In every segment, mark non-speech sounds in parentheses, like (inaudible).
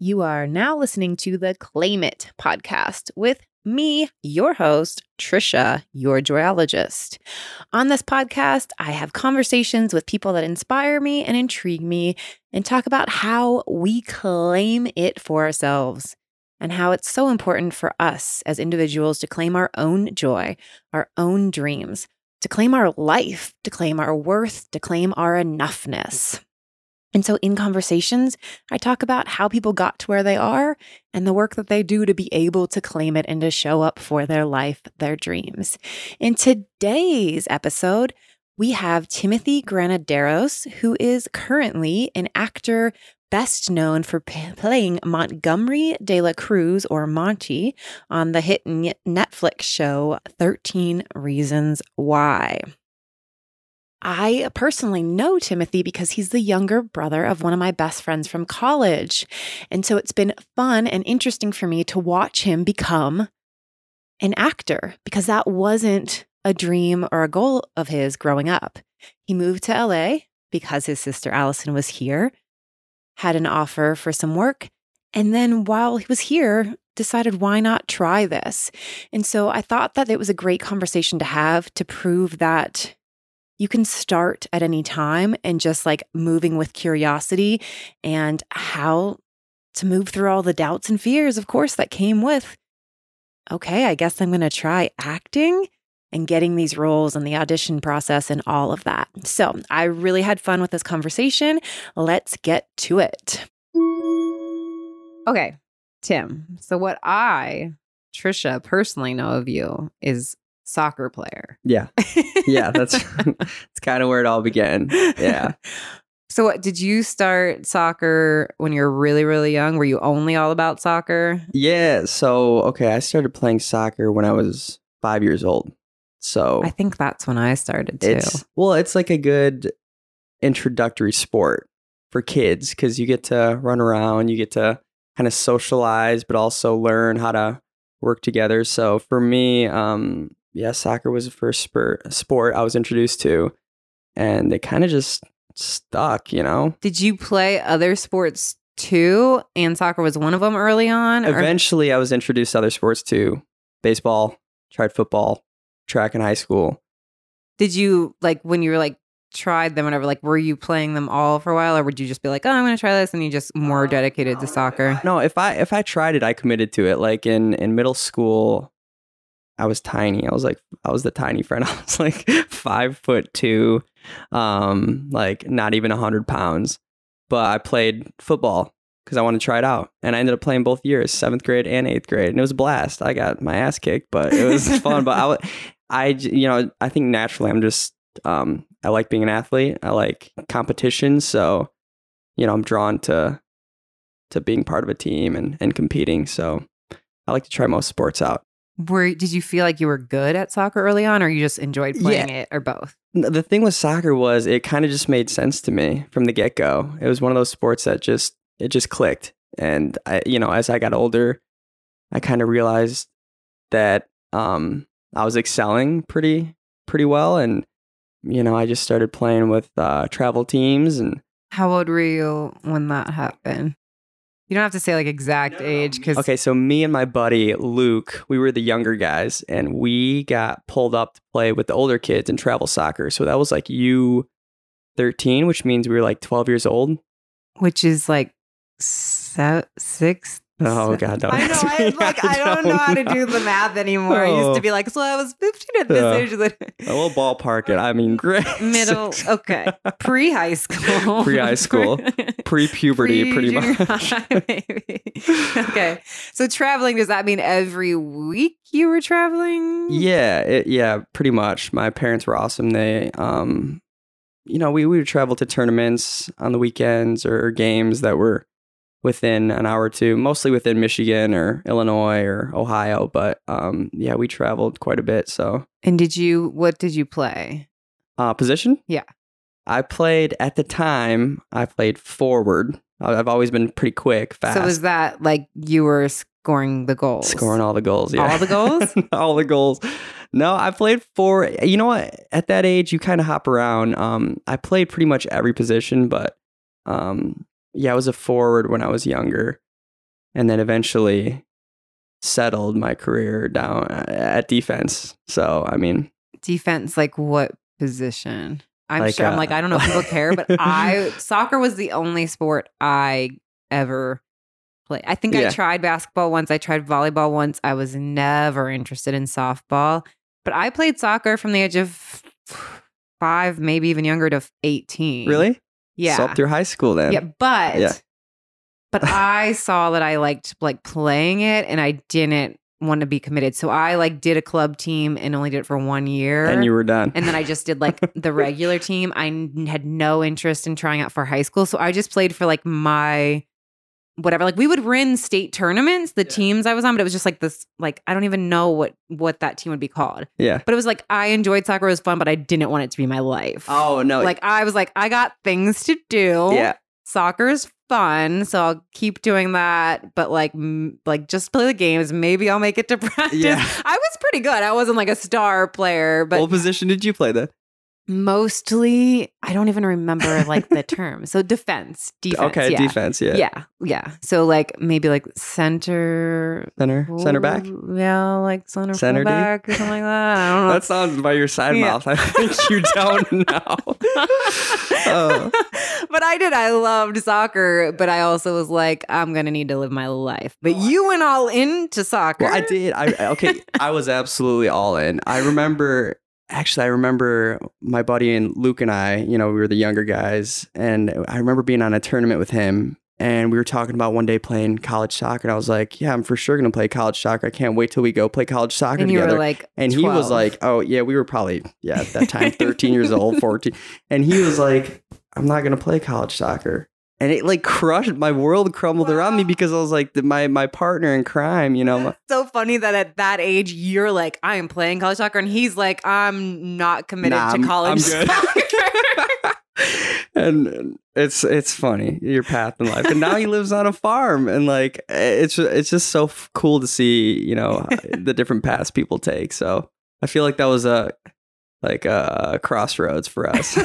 You are now listening to the Claim It podcast with me, your host, Trisha, your joyologist. On this podcast, I have conversations with people that inspire me and intrigue me and talk about how we claim it for ourselves and how it's so important for us as individuals to claim our own joy, our own dreams, to claim our life, to claim our worth, to claim our enoughness. And so in conversations, I talk about how people got to where they are and the work that they do to be able to claim it and to show up for their life, their dreams. In today's episode, we have Timothy Granaderos, who is currently an actor best known for p- playing Montgomery de la Cruz or Monty on the hit Netflix show 13 Reasons Why. I personally know Timothy because he's the younger brother of one of my best friends from college. And so it's been fun and interesting for me to watch him become an actor because that wasn't a dream or a goal of his growing up. He moved to LA because his sister Allison was here, had an offer for some work, and then while he was here, decided why not try this. And so I thought that it was a great conversation to have to prove that you can start at any time and just like moving with curiosity and how to move through all the doubts and fears, of course, that came with, okay, I guess I'm going to try acting and getting these roles and the audition process and all of that. So I really had fun with this conversation. Let's get to it. Okay, Tim. So, what I, Trisha, personally know of you is soccer player. Yeah. Yeah, that's (laughs) (laughs) that's kind of where it all began. Yeah. So what did you start soccer when you were really really young? Were you only all about soccer? Yeah, so okay, I started playing soccer when I was 5 years old. So I think that's when I started too. it's well, it's like a good introductory sport for kids cuz you get to run around, you get to kind of socialize but also learn how to work together. So for me, um yeah, soccer was the first sport, sport I was introduced to, and it kind of just stuck, you know. Did you play other sports too? And soccer was one of them early on? or- Eventually, I was introduced to other sports too baseball, tried football, track in high school. Did you like when you were like tried them whatever like were you playing them all for a while or would you just be like oh i'm gonna try this and you just more dedicated to soccer No, if I if I tried it, I committed to it. Like in in middle school, I was tiny. I was like I was the tiny friend. (laughs) I was like five foot two, um, like not even a hundred pounds. But I played football because I wanted to try it out, and I ended up playing both years, seventh grade and eighth grade, and it was a blast. I got my ass kicked, but it was (laughs) fun. But I, I, you know, I think naturally I'm just um, I like being an athlete. I like competition, so you know I'm drawn to to being part of a team and and competing. So I like to try most sports out. Were did you feel like you were good at soccer early on or you just enjoyed playing it or both? The thing with soccer was it kind of just made sense to me from the get go. It was one of those sports that just it just clicked, and I, you know, as I got older, I kind of realized that um, I was excelling pretty pretty well, and you know, I just started playing with uh, travel teams and how old were you when that happened you don't have to say like exact age because Okay, so me and my buddy Luke, we were the younger guys, and we got pulled up to play with the older kids in travel soccer. So that was like U thirteen, which means we were like twelve years old. which is like se- six Oh (laughs) God, don't I know. (laughs) I, like, I I don't know how to don't the math anymore. I used to Oh. be like, so I was 15 at this Yeah. age. Will ballpark it. I mean, great. (laughs) middle, okay, pre high school, Pre-high school. pre-puberty, pretty Pre-junior much. high, maybe. okay, so traveling does that mean every week you were traveling? Yeah, it, yeah, pretty much. My parents were awesome. They, um, you know, we, we would travel to tournaments on the weekends or games that were within an hour or two, mostly within Michigan or Illinois or Ohio. But um, yeah, we traveled quite a bit. So, And did you? What did you play? uh, position? Yeah. I played at the time, I played forward. I've always been pretty quick, fast. So was that like you were scoring the goals? Scoring all the goals, yeah. All the goals? (laughs) all the goals. No, I played for you know what? At that age you kind of hop around. Um I played pretty much every position, but um yeah, I was a forward when I was younger. and then eventually settled my career down uh, at defense. So I mean, Defense, like what position? I'm Like, sure. I'm uh, like, I don't know if people care, but I (laughs) soccer was the only sport I ever played. I think I tried basketball once. I tried volleyball once. I was never interested in softball, but I played soccer from the age of five, maybe even younger to 18. really, Yeah. Up through high school then. Yeah, but Yeah. (laughs) but (laughs) I saw that I liked like playing it and I didn't want to be committed. So I like did a club team and only did it for one year. And you were done. and then I just did like the (laughs) regular team. I n- had no interest in trying out for high school. So I just played for like my whatever. Like we would win state tournaments, the teams I was on, but it was just like this like I don't even know what what that team would be called. yeah. But it was like I enjoyed soccer, it was fun, but I didn't want it to be my life. Oh no. Like I was like, I got things to do yeah. soccer is fun, so I'll keep doing that. But like, m- like just play the games. Maybe I'll make it to (laughs) practice. Yeah. I was pretty good. I wasn't like a star player, but what position did you play then? Mostly I don't even remember like the (laughs) term. So defense, defense. okay, yeah. defense. Yeah. Yeah, yeah. So like maybe like center, Center. Center back. Yeah, like center, Center D? back or something like that. I don't know. That sounds by your side Yeah. mouth. (laughs) I think you don't (laughs) know. Oh. but I did. I loved soccer, but I also was like, I'm gonna need to live my life. But oh, you went all into soccer. Well, I did. I okay. I was absolutely all in. I remember. Actually, I remember my buddy and Luke and I. You know, we were the younger guys, and I remember being on a tournament with him. And we were talking about one day playing college soccer, and I was like, "Yeah, I'm for sure gonna play college soccer. I can't wait till we go play college soccer And you together." were like, and he was like, "Oh yeah, we were probably yeah at that time (laughs) 13 years old, 14." And he was like, "I'm not gonna play college soccer." And it like crushed my world crumbled around me because I was like the, my my partner in crime, you know. so funny that at that age you're like, I am playing college soccer, and he's like, I'm not committed Nah, to I'm- college I'm soccer. (laughs) (laughs) and it's it's funny your path in life and now he lives on a farm and like it's it's just so f- cool to see you know (laughs) the different paths people take so i feel like that was a like a crossroads for us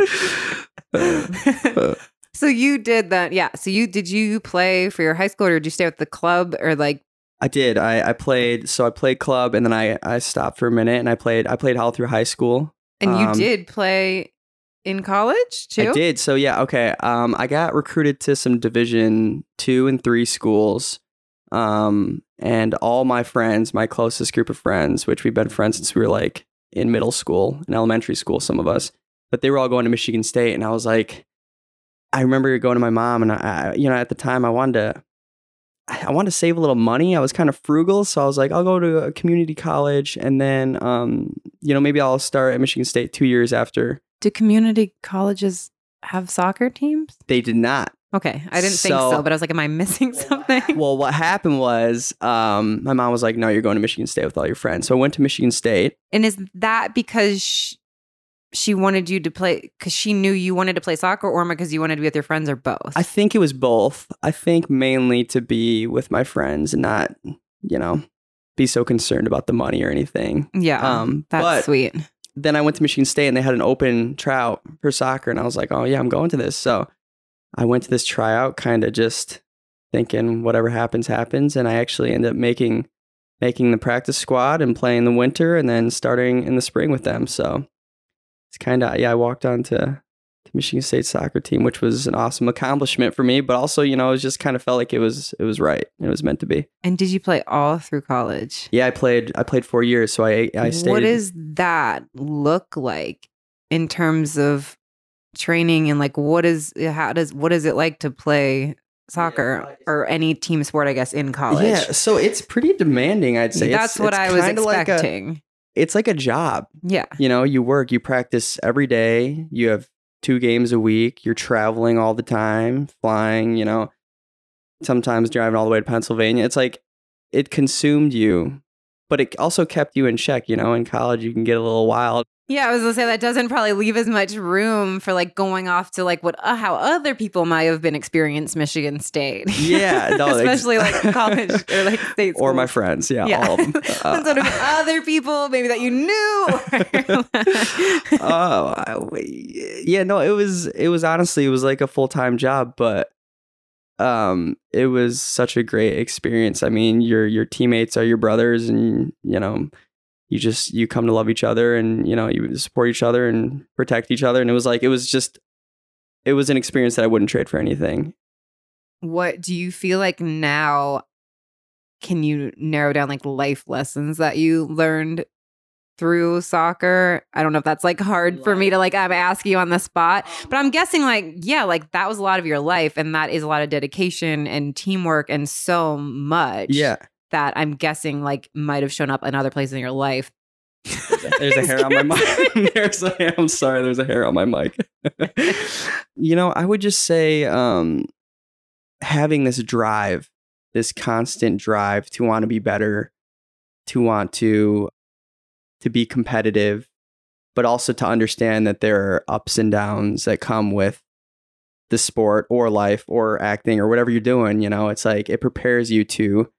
(laughs) so you did that, yeah. So you did you play for your high school, or did you stay with the club, or like? i did i i played so i played club and then i i stopped for a minute and i played i played all through high school And you Um, did play in college too. I did. So yeah, okay. Um, I got recruited to some Division two and three schools. Um, and all my friends, my closest group of friends, which we've been friends since we were like in middle school in elementary school, some of us, but they were all going to Michigan State, and I was like, I remember going to my mom, and I, you know, at the time, I wanted to. I wanted to save a little money. I was kind of frugal, so I was like, I'll go to a community college, and then, um, you know, maybe I'll start at Michigan State two years after. Do community colleges have soccer teams? They did not. Okay, I didn't think So- so, but I was like, am I missing (laughs) something? well, what happened was um, my mom was like, "No, you're going to Michigan State with all your friends." So I went to Michigan State. And is that because she, wanted you to play because she knew you wanted to play soccer, or because you wanted to be with your friends, or both? I think it was both. I think mainly to be with my friends and not, you know, be so concerned about the money or anything. yeah, Um, that's sweet. then I went to Michigan State and they had an open tryout for soccer, and I was like, "Oh yeah, I'm going to this." So I went to this tryout, kind of just thinking whatever happens, happens, and I actually ended up making making the practice squad and playing the winter, and then starting in the spring with them. So it's kind of yeah, I walked on to the Michigan State soccer team, which was an awesome accomplishment for me, but also you know it just kind of felt like it was it was right, it was meant to be. And did you play all through college? Yeah, I played I played four years, so I I stayed. What does that look like in terms of training and like what is eh, how does what is it like to play soccer or any team sport? I guess in college. Yeah, so it's pretty demanding, I'd say. That's It's- what it's I was kinda like a- expecting. It's like a job. yeah. You know, you work, you practice every day, you have two games a week, you're traveling all the time, flying, you know, sometimes driving all the way to Pennsylvania. It's like it consumed you, but it also kept you in check. You know, in college, you can get a little wild. Yeah, I was gonna say that doesn't probably leave as much room for like going off to like what uh, how other people might have been experienced Michigan State. Yeah, (laughs) no, ex- especially like (laughs) college or like state Or my friends. Yeah, Yeah. all of them. And (laughs) so to meet other people maybe that you knew. oh I- yeah no it was it was honestly it was like a full-time job but um, it was such a great experience. I mean, your your teammates are your brothers, and you know, you just you come to love each other, and you know, you support each other and protect each other. And it was like it was just, it was an experience that I wouldn't trade for anything. What do you feel like now? Can you narrow down like life lessons that you learned through soccer? I don't know if that's like hard for me to like I'm asking you on the spot, but I'm guessing like yeah, like that was a lot of your life and that is a lot of dedication and teamwork and so much. Yeah, That I'm guessing like might have shown up in other places in your life. there's a hair on my (laughs) mic. (laughs) there's a, I'm sorry, there's a hair on my mic. (laughs) you know, I would just say um, having this drive, this constant drive to want to be better, to want to to be competitive, but also to understand that there are ups and downs that come with the sport or life or acting or whatever you're doing. You know, it's like it prepares you to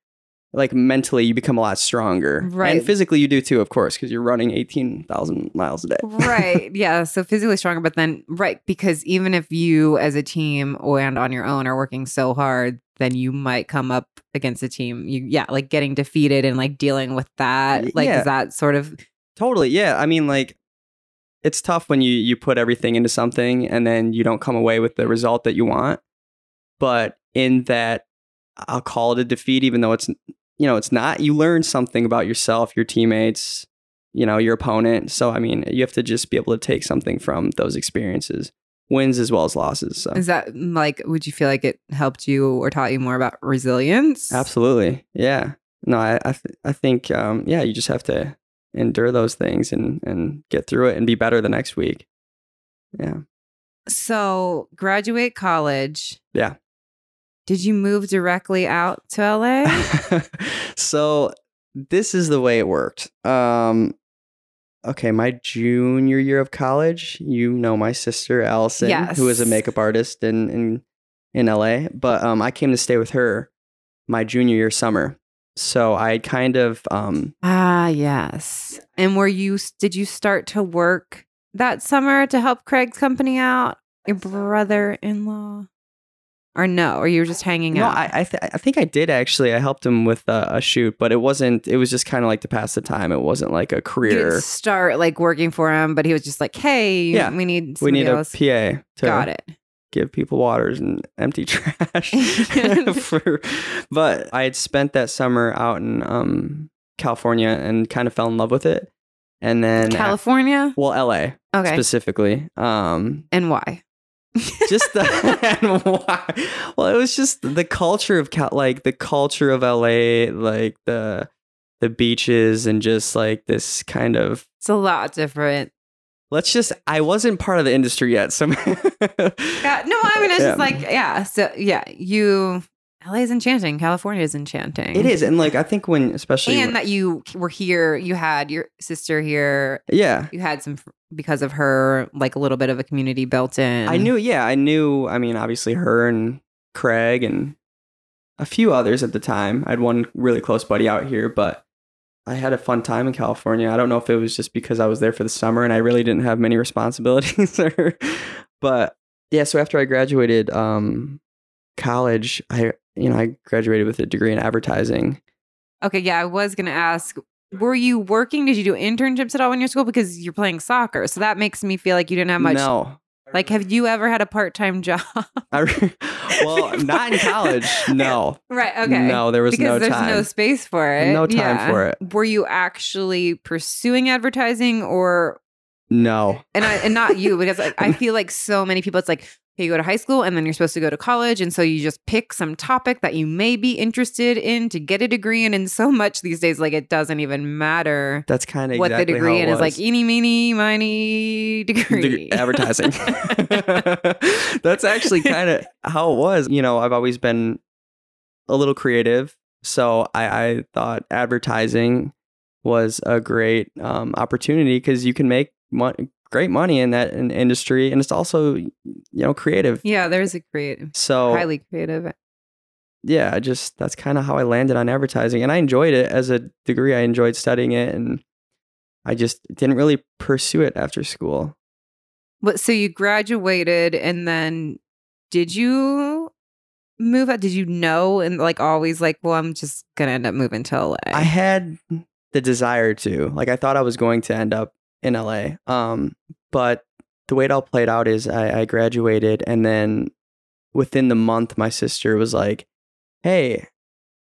like mentally you become a lot stronger Right. and physically you do too of course because you're running 18000 miles a day right. (laughs) Yeah. So physically stronger, but then right, because even if you as a team or and on your own are working so hard, then you might come up against a team. You yeah, like getting defeated and like dealing with that. Like Yeah. is that sort of totally yeah i mean like it's tough when you you put everything into something and then you don't come away with the result that you want but in that i'll call it a defeat even though it's you know it's not you learn something about yourself your teammates you know your opponent so i mean you have to just be able to take something from those experiences wins as well as losses so is that like would you feel like it helped you or taught you more about resilience? Absolutely. Yeah. No, I I, th- I think um, yeah, you just have to endure those things and and get through it and be better the next week. Yeah. So graduate college. Yeah. Did you move directly out to LA? (laughs) so this is the way it worked. Um okay, my junior year of college, you know my sister Allison, who is a makeup artist in in in LA, but um I came to stay with her my junior year summer. So I kind of um Ah, yes. And were you did you start to work that summer to help Craig's company out? Your brother-in-law? Or no, or you were just hanging No, out? I I, th- I think I did actually. I helped him with uh, a shoot, but it wasn't. It was just kind of like to pass the time. It wasn't like a career. start like working for him, but he was just like, "Hey, Yeah. we need We need a. PA to Got it. Give people waters and empty (laughs) trash. (laughs) for, but I had spent that summer out in um, California and kind of fell in love with it. And then, California? well, LA Okay. specifically. Um, and why? just the (laughs) and why? Well, it was just the culture of Cal, like the culture of LA, like the the beaches and just like this kind of. It's a lot different. Let's just. I wasn't part of the industry yet, so. (laughs) Yeah, no, I mean it's Yeah. just like yeah. So yeah, you LA is enchanting. California is enchanting. It is, and like I think when, especially, and when- that you were here. You had your sister here. yeah, You had some because of her, like a little bit of a community built in. I knew. Yeah, I knew. I mean, obviously, her and Craig and a few others at the time. I had one really close buddy out here, but I had a fun time in California. I don't know if it was just because I was there for the summer and I really didn't have many (laughs) responsibilities, (laughs) or, but yeah. So after I graduated um, college, I you know I graduated with a degree in advertising. Okay, yeah, I was gonna ask. Were you working? Did you do internships at all in you're school? Because you're playing soccer, so that makes me feel like you didn't have much. No, Like, have you ever had a part time job? (laughs) Well, (laughs) not in college. No, right. Okay. no, there was because no there's time. no space for it. No time for it. Were you actually pursuing advertising, or no, and I and not you because like, I feel like so many people. It's like you go to high school and then you're supposed to go to college, and so you just pick some topic that you may be interested in to get a degree. in. And so (laughs) much these days, like it doesn't even matter that's kind of what exactly the degree in is. Like eeny meeny miny degree Deg- (laughs) advertising. (laughs) That's actually kind of how it was. You know, I've always been a little creative, so I, I thought advertising was a great um, opportunity because you can make mon- great money in that in industry, and it's also you know creative. yeah, there's a creative, So highly creative. yeah, I just that's kind of how I landed on advertising, and I enjoyed it as a degree. I enjoyed studying it, and I just didn't really pursue it after school. But so you graduated, and then did you move out? Did you know and like always like, well, I'm just gonna end up moving to LA? I had the desire to. Like I thought I was going to end up in LA. Um, but the way it all played out is I, I graduated and then within the month my sister was like, Hey,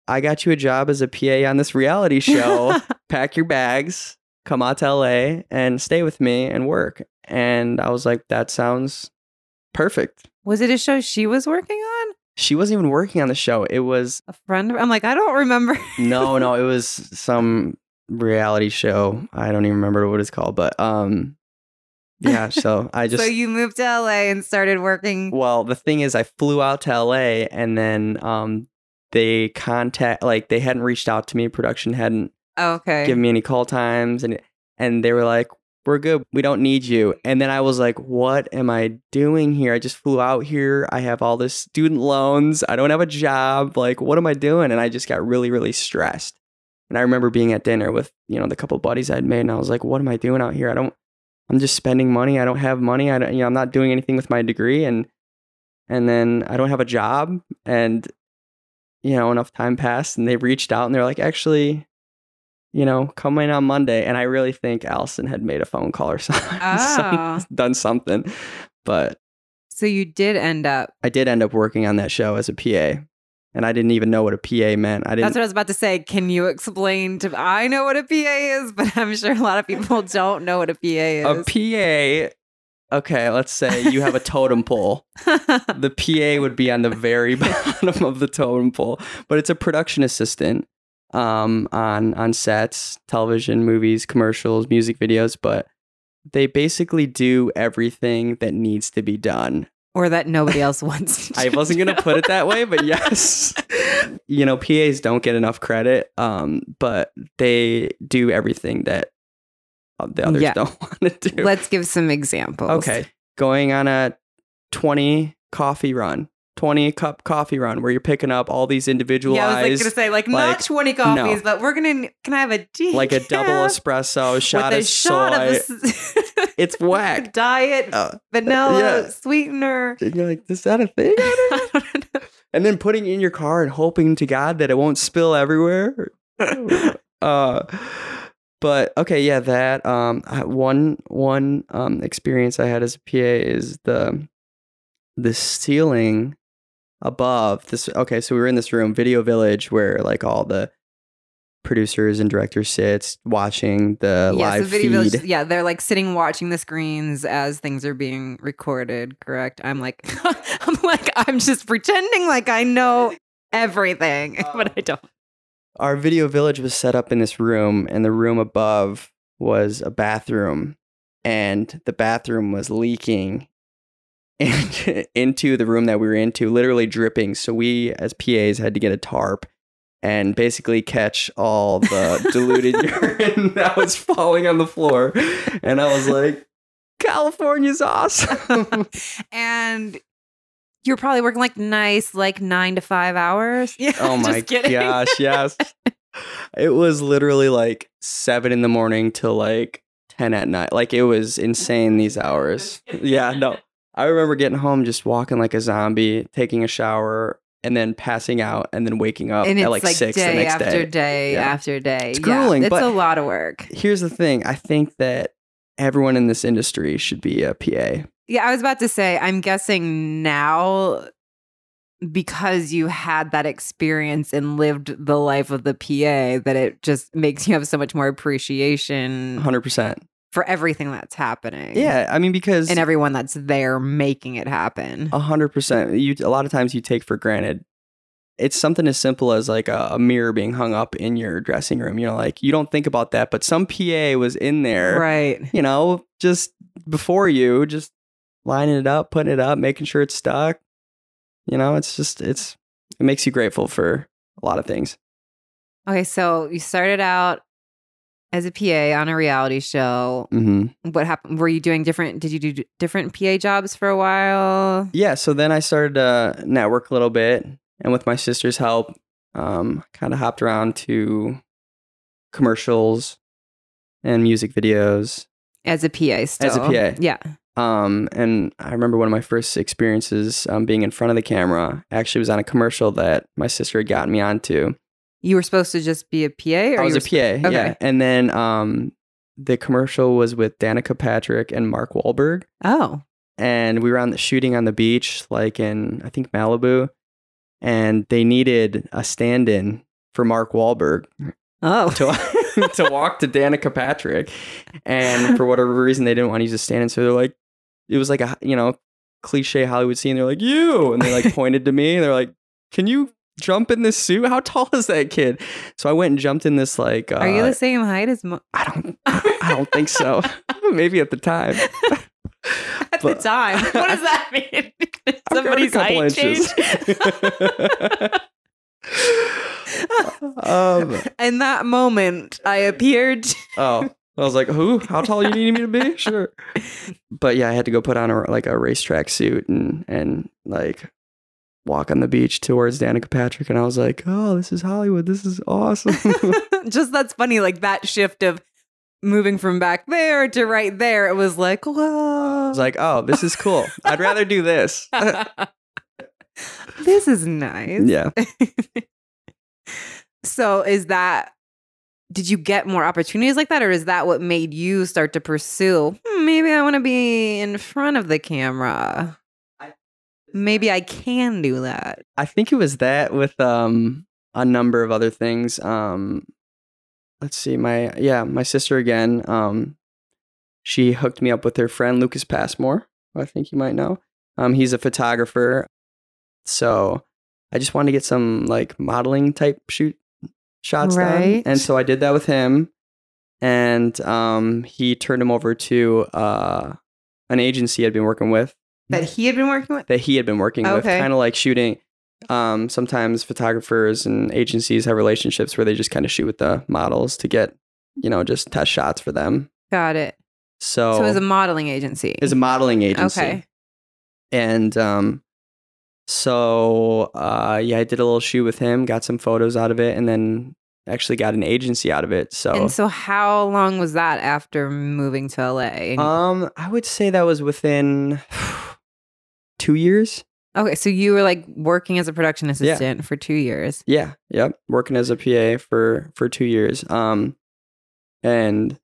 I got you a job as a PA on this reality show. (laughs) Pack your bags, come out to LA and stay with me and work. And I was like, That sounds perfect. was it a show she was working on? She wasn't even working on the show. It was A friend? I'm like, I don't remember. no, no, (laughs) it was some reality show. I don't even remember what it's called, but um yeah, so (laughs) I just so you moved to LA and started working. well, the thing is I flew out to LA and then um they contact like they hadn't reached out to me, production hadn't Oh, okay. given me any call times and and they were like we're good. We don't need you. And then I was like, what am I doing here? I just flew out here. I have all this student loans. I don't have a job. Like, what am I doing? And I just got really, really stressed. And I remember being at dinner with, you know, the couple buddies I'd made and I was like, what am I doing out here? I don't I'm just spending money. I don't have money. I don't, you know, I'm not doing anything with my degree and and then I don't have a job and you know, enough time passed and they reached out and they're like, actually, you know, come in on Monday. And I really think Allison had made a phone call or (laughs) something, Oh. Ah. done something. But So you did end up. I did end up working on that show as a PA. And I didn't even know what a PA meant. I didn't That's what I was about to say. Can you explain to? I know what a PA is, (laughs) but I'm sure a lot of people don't know what a PA is. a. PA okay, let's say you have a totem pole. (laughs) the PA would be on the very (laughs) bottom of the totem pole, but it's a production assistant um, on on sets, television, movies, commercials, music videos. But they basically do everything that needs to be done. Or that nobody else (laughs) wants. To I wasn't gonna put it that way, but (laughs) yes, you know, PAs don't get enough credit, um, but they do everything that uh, the others Yeah. don't (laughs) want to do. Let's give some examples. Okay. Going on a 20 coffee run, 20 cup coffee run where you're picking up all these Yeah, I was like gonna say like, like, not twenty coffees, no. but we're gonna. Can I have a decaf like a double espresso, shot with of shot soy. of this (laughs) it's whack. diet Uh, vanilla yeah. sweetener. and you're like, is that a thing? (laughs) I don't know." (laughs) and then putting it in your car and hoping to God that it won't spill everywhere. uh, but okay, yeah, that um, one one um experience I had as a PA is the the ceiling above this. Okay, so we were in this room, Video Village, where like all the producers and directors sits watching the yeah, live so video feed. village, yeah, they're like sitting watching the screens as things are being recorded. Correct. I'm like, (laughs) I'm like, I'm just pretending like I know everything, (laughs) but I don't. our video village was set up in this room and the room above was a bathroom and the bathroom was leaking and (laughs) into the room that we were into literally dripping so we as pas had to get a tarp and basically catch all the (laughs) diluted urine (laughs) that was falling on the floor and i was like california's awesome and you're probably working like nice, like nine to five hours. Yeah. Oh my gosh, yes. it was literally like seven in the morning till like 10 at night. Like it was insane these hours. Yeah, no. I remember getting home just walking like a zombie, taking a shower, and then passing out and then waking up and at like, like, six the next after day. After day Yeah. after day. It's Yeah, grueling, it's but- a lot of work. Here's the thing I think that everyone in this industry should be a PA. Yeah, I was about to say, I'm guessing now because you had that experience and lived the life of the PA that it just makes you have so much more appreciation 100%. For everything that's happening. Yeah, I mean, because And everyone that's there making it happen. A hundred percent. You a lot of times you take for granted. It's something as simple as like a, a mirror being hung up in your dressing room. You know, like you don't think about that, but some PA was in there. Right. You know, just before you, just lining it up, putting it up, making sure it's stuck. You know, it's just it's it makes you grateful for a lot of things. Okay, so you started out as a PA on a reality show. hmm What happened? Were you doing different? Did you do different PA jobs for a while? Yeah. So then I started to network a little bit, and with my sister's help, um, kind of hopped around to commercials and music videos. As a PA still? As a PA. Yeah. Um, and I remember one of my first experiences um, being in front of the camera actually was on a commercial that my sister had gotten me onto. You were supposed to just be a PA, or I was a PA, okay. yeah. And then um, the commercial was with Danica Patrick and Mark Wahlberg. Oh, and we were on the shooting on the beach, like in I think Malibu, and they needed a stand-in for Mark Wahlberg oh, to (laughs) to walk to Danica Patrick, and for (laughs) whatever reason they didn't want to use a stand-in, so they're like, it was like a you know cliche Hollywood scene. They're like you, and they like pointed to me. And they're like, can you jump in this suit? How tall is that kid? So I went and jumped in this like. Uh, are you the same height as Mo- I don't. (laughs) I don't think so. (laughs) Maybe at the time. (laughs) at But- the time? What does that mean? Somebody's couple height inches. um, In that moment, I appeared. oh, I was like, "Who? How tall you need me to be?" Sure. But yeah, I had to go put on a like a racetrack suit and and like walk on the beach towards Danica Patrick, and I was like, "Oh, this is Hollywood. This is awesome." (laughs) (laughs) Just that's funny, like that shift of moving from back there to right there. It was like, whoa. I was like, "Oh, this is cool. I'd rather do this." (laughs) this is nice. yeah. So is that did you get more opportunities like that or is that what made you start to pursue "Hmm, maybe I want to be in front of the camera? Maybe I can do that. I think it was that with um a number of other things. Um let's see, my yeah, my sister again, um she hooked me up with her friend Lucas Passmore, who I think you might know. Um he's a photographer. So I just wanted to get some like modeling type shoot shots Right. done. And so I did that with him. And um he turned him over to uh an agency I'd been working with That he had been working with? that he had been working with, kind of like shooting. Um, sometimes photographers and agencies have relationships where they just kind of shoot with the models to get, you know, just test shots for them. Got it. So, So it was a modeling agency. is a modeling agency. Okay. And um, so uh, yeah, I did a little shoot with him, got some photos out of it, and then actually got an agency out of it. So, And so how long was that after moving to LA? Um, I would say that was within two years. okay, so you were like working as a production Yeah. assistant for 2 years. Yeah, yep. Working as a PA for for two years. Um, and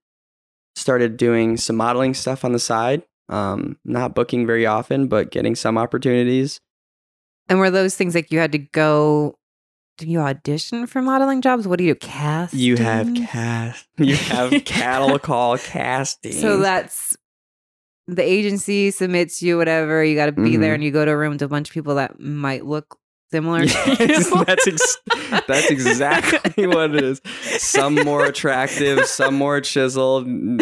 started doing some modeling stuff on the side. Um, not booking very often, but getting some opportunities. And were those things like you had to go do you audition for modeling jobs? What do you do? Cast? You have cast. You have (laughs) cattle call casting. So that's the agency submits you whatever. You got to be there Mhm. and you go to a room with a bunch of people that might look similar to (laughs) Yes, that's ex- that's exactly what it is. Some more attractive, some more chiseled. You're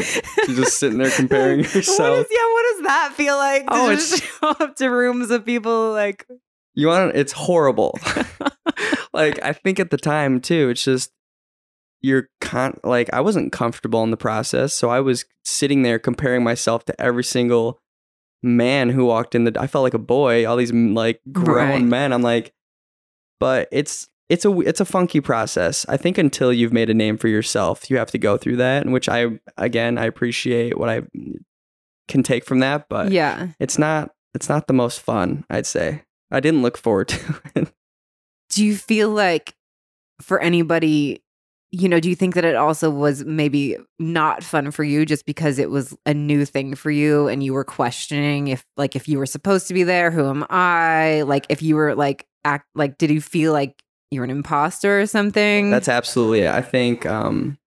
just sitting there comparing (laughs) What yourself. is, yeah, what does that feel like? Oh, just (laughs) show up to rooms of people like You want it's horrible. like I think at the time too, it's just you're con like I wasn't comfortable in the process, so I was sitting there comparing myself to every single man who walked in the I felt like a boy, all these mm, like grown Right. men. I'm like but it's it's a it's a funky process. I think until you've made a name for yourself, you have to go through that, which I again I appreciate what I can take from that, but yeah. it's not it's not the most fun, I'd say. I didn't look forward (laughs) to it. Do you feel like for anybody, you know, do you think that it also was maybe not fun for you just because it was a new thing for you and you were questioning if like if you were supposed to be there, who am I? Like if you were like act like did you feel like you're an imposter or something? That's absolutely it. I think um,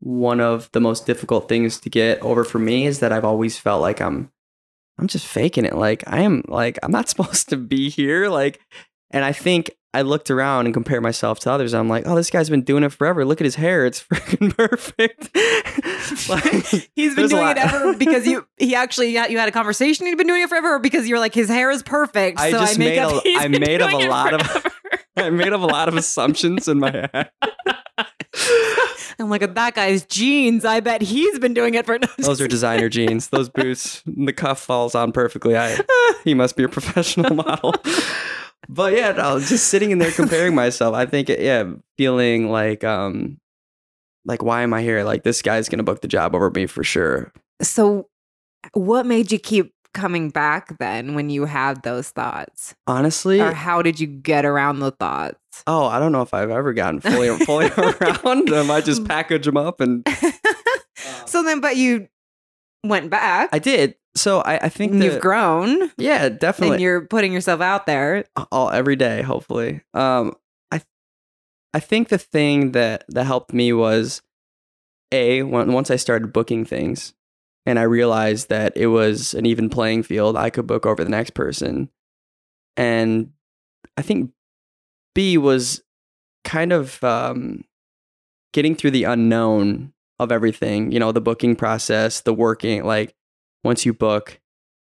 one of the most difficult things to get over for me is that I've always felt like I'm I'm just faking it. Like I am like I'm not (laughs) supposed to be here. Like and I think I looked around and compared myself to others. I'm like, oh, this guy's been doing it forever. Look at his hair; it's (laughs) freaking perfect. (laughs) Like, (laughs) He's been doing it ever because you he actually you had a conversation he'd been doing it forever because you're like his hair is perfect. I so just I made up a- I made up a lot of- I made up a lot of assumptions in my head. I'm like at that guy's jeans. I bet he's been doing it for Those are designer jeans. Those boots, the cuff falls on perfectly. I he must be a professional model. But yeah, no, just sitting in there comparing myself. I think yeah, feeling like um like why am I here? Like this guy's gonna book the job over me for sure. So What made you keep coming back then when you had those thoughts? Honestly, Or how did you get around the thoughts? oh, I don't know if I've ever gotten fully fully (laughs) around them. I just (laughs) package them up and (laughs) so then, but you went back. I did. So I, I think that, you've grown yeah, and definitely. you're putting yourself out there. all every day hopefully um i i think the thing that that helped me was a when, once i started booking things and i realized that it was an even playing field i could book over the next person and i think b was kind of um getting through the unknown of everything you know the booking process the working like once you book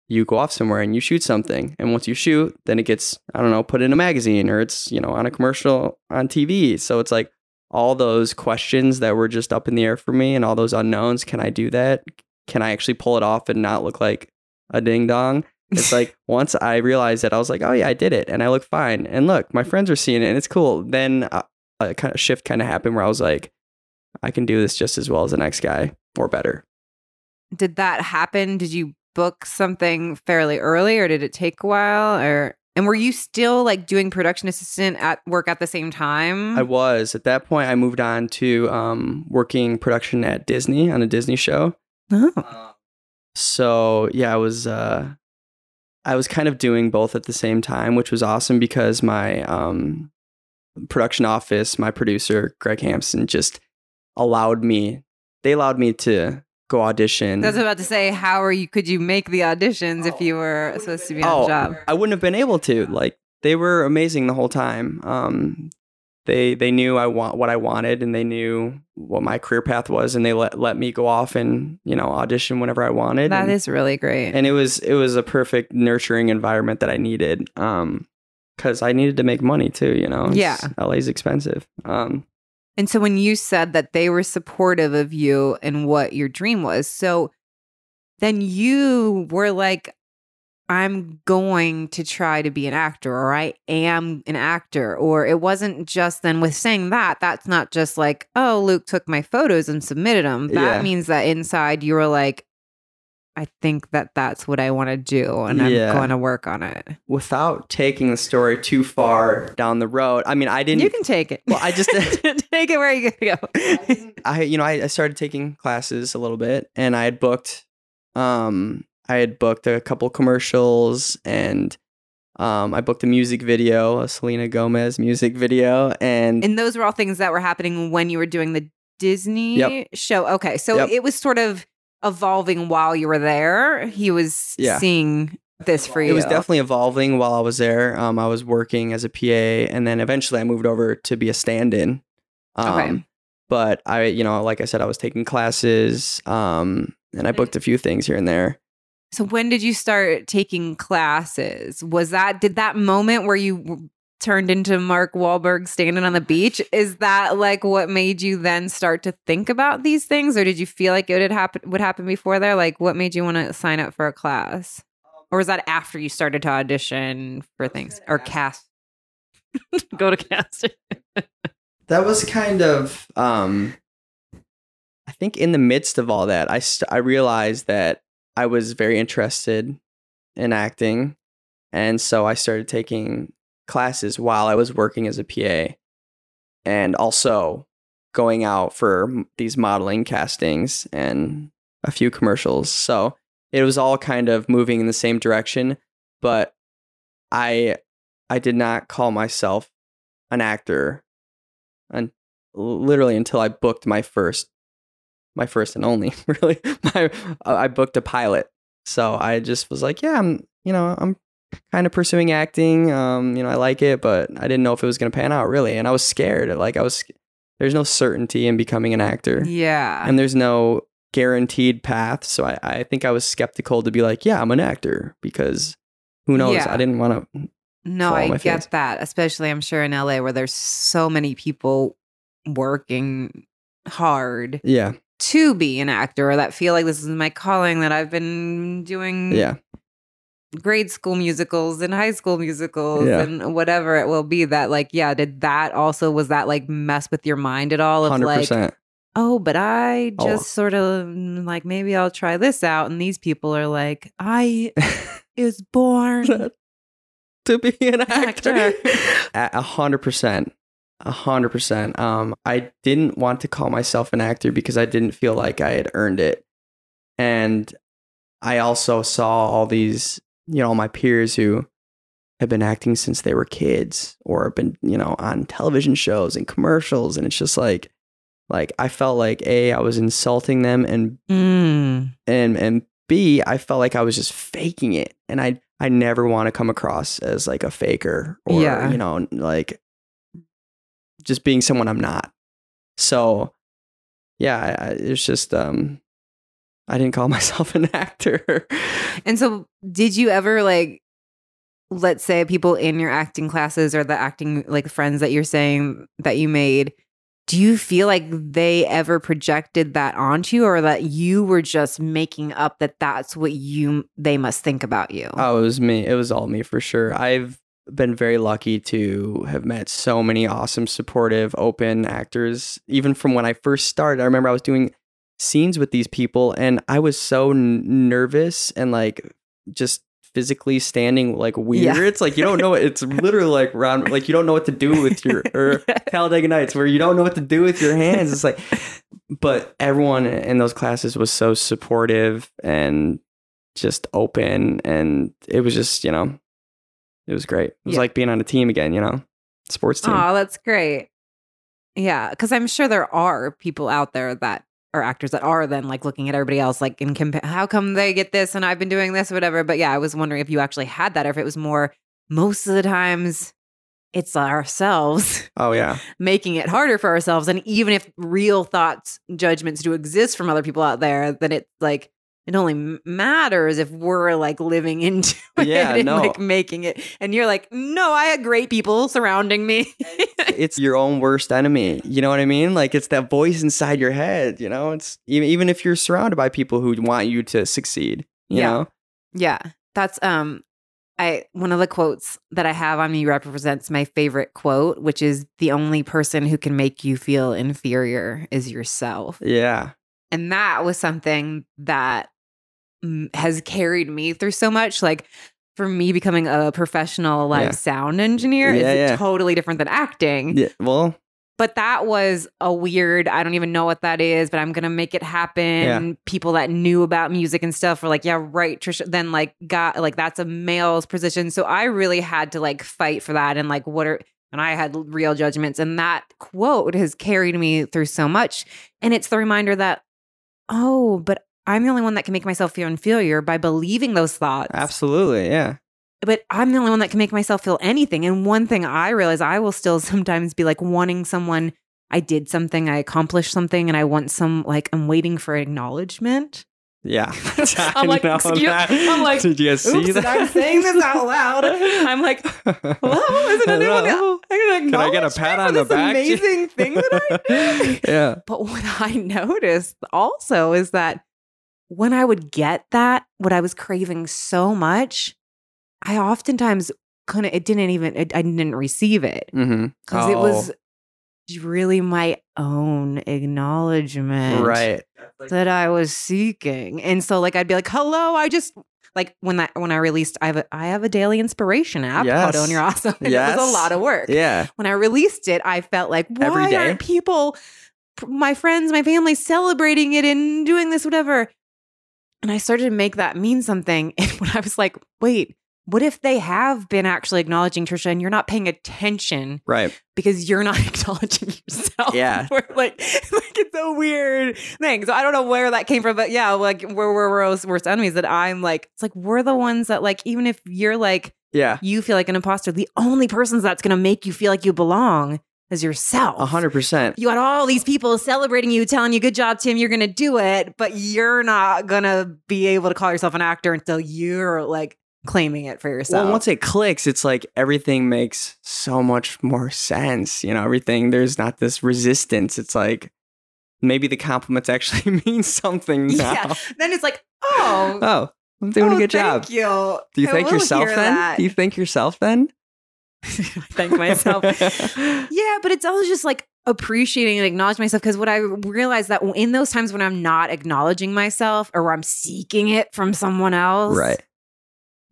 you go off somewhere and you shoot something. And once you shoot then it gets i don't know put in a magazine or it's you know on a commercial on tv so it's like all those questions that were just up in the air for me and all those unknowns can i do that? Can i actually pull it off and not look like a ding dong? It's like (laughs) once i realized that i was like oh yeah i did it and i look fine. And look my friends are seeing it and it's cool. Then uh, a, a kind of shift kind of happened where i was like i can do this just as well as the next guy or better Did that happen? Did you book something fairly early or did it take a while? Or and were you still like doing production assistant at work at the same time? I was at that point. I moved on to um, working production at Disney on a Disney show. oh. So yeah, I was uh, I was kind of doing both at the same time, which was awesome because my um, production office, my producer Greg Hampson, just allowed me. They allowed me to go audition. I was about to say, how are you? Could you make the auditions if you were supposed to be on oh, the job? I wouldn't have been able to. Like they were amazing the whole time. Um, they they knew I want what I wanted, and they knew what my career path was, and they let let me go off and you know audition whenever I wanted. That and, is really great. and it was it was a perfect nurturing environment that I needed. Um, because I needed to make money too. You know, It's- Yeah. LA's expensive. Um, And so when you said that they were supportive of you and what your dream was, so then you were like, I'm going to try to be an actor, or I am an actor. Or it wasn't just then with saying that, that's not just like, oh, Luke took my photos and submitted them. That Yeah. means that inside you were like, I think that that's what I want to do, and Yeah. I'm going to work on it. without taking the story too far down the road. I mean, I didn't. You can take it. Well, I just- (laughs) take it where you go. (laughs) I you know I, I started taking classes a little bit and I had booked um I had booked a couple commercials and um I booked a music video, a Selena Gomez music video and, And those were all things that were happening when you were doing the Disney Yep. show. Okay. So Yep. it was sort of evolving while you were there. He was Yeah. seeing this for you. it was definitely evolving while I was there. Um I was working as a PA and then eventually I moved over to be a stand-in. Um Okay. but I you know like I said I was taking classes um and I booked a few things here and there. So when did you start taking classes? Was that did that moment where you w- turned into Mark Wahlberg standing on the beach? Is that like what made you then start to think about these things, or did you feel like it had happen would happen before there? Like what made you want to sign up for a class, or was that after you started to audition for things or cast? (laughs) Go to casting. (laughs) that was kind of um i think in the midst of all that i st- i realized that i was very interested in acting and so i started taking classes while i was working as a pa and also going out for these modeling castings and a few commercials so it was all kind of moving in the same direction but i i did not call myself an actor and literally until I booked my first, my first and only (laughs) really. My I booked a pilot, so I just was like, yeah, I'm you know I'm kind of pursuing acting. Um, you know I like it, but I didn't know if it was gonna pan out really, and I was scared. Like I was, there's no certainty in becoming an actor, Yeah. and there's no guaranteed path. So I I think I was skeptical to be like, yeah, I'm an actor because who knows? Yeah. I didn't want to. No, I get face. that, especially I'm sure in LA where there's so many people working hard Yeah, to be an actor or that feel like this is my calling that I've been doing yeah, grade school musicals and high school musicals Yeah. and whatever it will be that like yeah did that also was that like mess with your mind at all of hundred like oh, but I Oh. just sort of mm, like maybe I'll try this out. And these people are like, I (laughs) is born. to be an actor. A hundred percent. A hundred percent. Um, I didn't want to call myself an actor because I didn't feel like I had earned it. And I also saw all these, you know, all my peers who have been acting since they were kids or been, you know, on television shows and commercials. And it's just like like I felt like A, I was insulting them and Mm. and and B, I felt like I was just faking it, and I I never want to come across as like a faker or Yeah. you know like just being someone I'm not. So yeah, I, I, it's just um I didn't call (laughs) myself an actor. And so, did you ever like, let's say, people in your acting classes or the acting like friends that you're saying that you made? Do you feel like they ever projected that onto you, or that you were just making up that that's what you they must think about you? oh, it was me. It was all me for sure. I've been very lucky to have met so many awesome, supportive, open actors. Even from when I first started, I remember I was doing scenes with these people, and I was so n- nervous and like just physically standing like weird. Yeah. It's like you don't know. It's (laughs) literally like round. Like you don't know what to do with your (laughs) or Talladega Nights, where you don't know what to do with your hands. It's like, (laughs) but everyone in those classes was so supportive and just open, and it was just you know, it was great. It was Yeah. like being on a team again, you know, sports team. Oh, that's great. Yeah, because I'm sure there are people out there that are actors that are then like looking at everybody else, like in compa- how come they get this and I've been doing this, or whatever. But yeah, I was wondering if you actually had that, or if it was more. Most of the times, it's ourselves (laughs) Oh yeah, making it harder for ourselves, and even if real thoughts, judgments do exist from other people out there, then it's like. It only matters if we're like living (laughs) into it Yeah, and no. like making it. And you're like, no, I had great people surrounding me. (laughs) it's your own worst enemy. You know what I mean? Like it's that voice inside your head. You know, it's even even if you're surrounded by people who want you to succeed. You Yeah. know, Yeah. That's um I one of the quotes that I have on me represents my favorite quote, which is the only person who can make you feel inferior is yourself. yeah, And that was something that has carried me through so much like for me becoming a professional live Yeah. sound engineer Yeah, is yeah. totally different than acting. yeah. Well, But that was a weird, I don't even know what that is, but I'm going to make it happen. People that knew about music and stuff were like, yeah, right, Trisha. Then, like, got like, that's a male's position. So I really had to like fight for that. And like, what are, and I had real judgments. And that quote has carried me through so much. And it's the reminder that, oh, but I'm the only one that can make myself feel inferior by believing those thoughts absolutely, yeah. but I'm the only one that can make myself feel anything. And one thing I realize I will still (laughs) sometimes be like wanting someone, I did something, I accomplished something, and I want some, like, I'm waiting for acknowledgement. Yeah. (laughs) (laughs) I'm like, excuse- that. I'm like, did you see Oops, that? I'm saying this out loud. I'm like, hello, isn't anyone Hello? Can I get a pat on the this back? amazing thing that I did? yeah. But what I noticed also is that when I would get that, what I was craving so much, I oftentimes couldn't, it didn't even, it, I didn't receive it Mm-hmm. because it was really my own acknowledgement right. that I was seeking. And so like I'd be like, hello, I just like when that when I released I have a I have a daily inspiration app Yes. called Own Your Awesome. And It was a lot of work Yeah. when I released it, I felt like, why Every day? aren't people, my friends, my family, celebrating it and doing this, whatever? And I started to make that mean something. (laughs) And when I was like, wait, what if they have been actually acknowledging Trisha and you're not paying attention Right. because you're not (laughs) acknowledging yourself? Yeah. (laughs) We're like, like it's a weird thing. So I don't know where that came from, but yeah, like we're we're worst, worst enemies. That I'm like, it's like we're the ones that like, even if you're like Yeah. you feel like an imposter, the only person that's going to make you feel like you belong is yourself. A hundred percent. You got all these people celebrating you, telling you, good job, Tim, you're going to do it, but you're not going to be able to call yourself an actor until you're like claiming it for yourself. Well, once it clicks, it's like everything makes so much more sense. You know, everything, there's not this resistance. It's like maybe the compliments (laughs) actually (laughs) mean something now. yeah. Then it's like, oh, Oh, I'm doing oh, a good job. Thank you. Do you I thank yourself then? that. Do you thank yourself then? (laughs) thank myself. (laughs) yeah, but it's always just like appreciating and acknowledging myself because what I realized that in those times when I'm not acknowledging myself or I'm seeking it from someone else, right.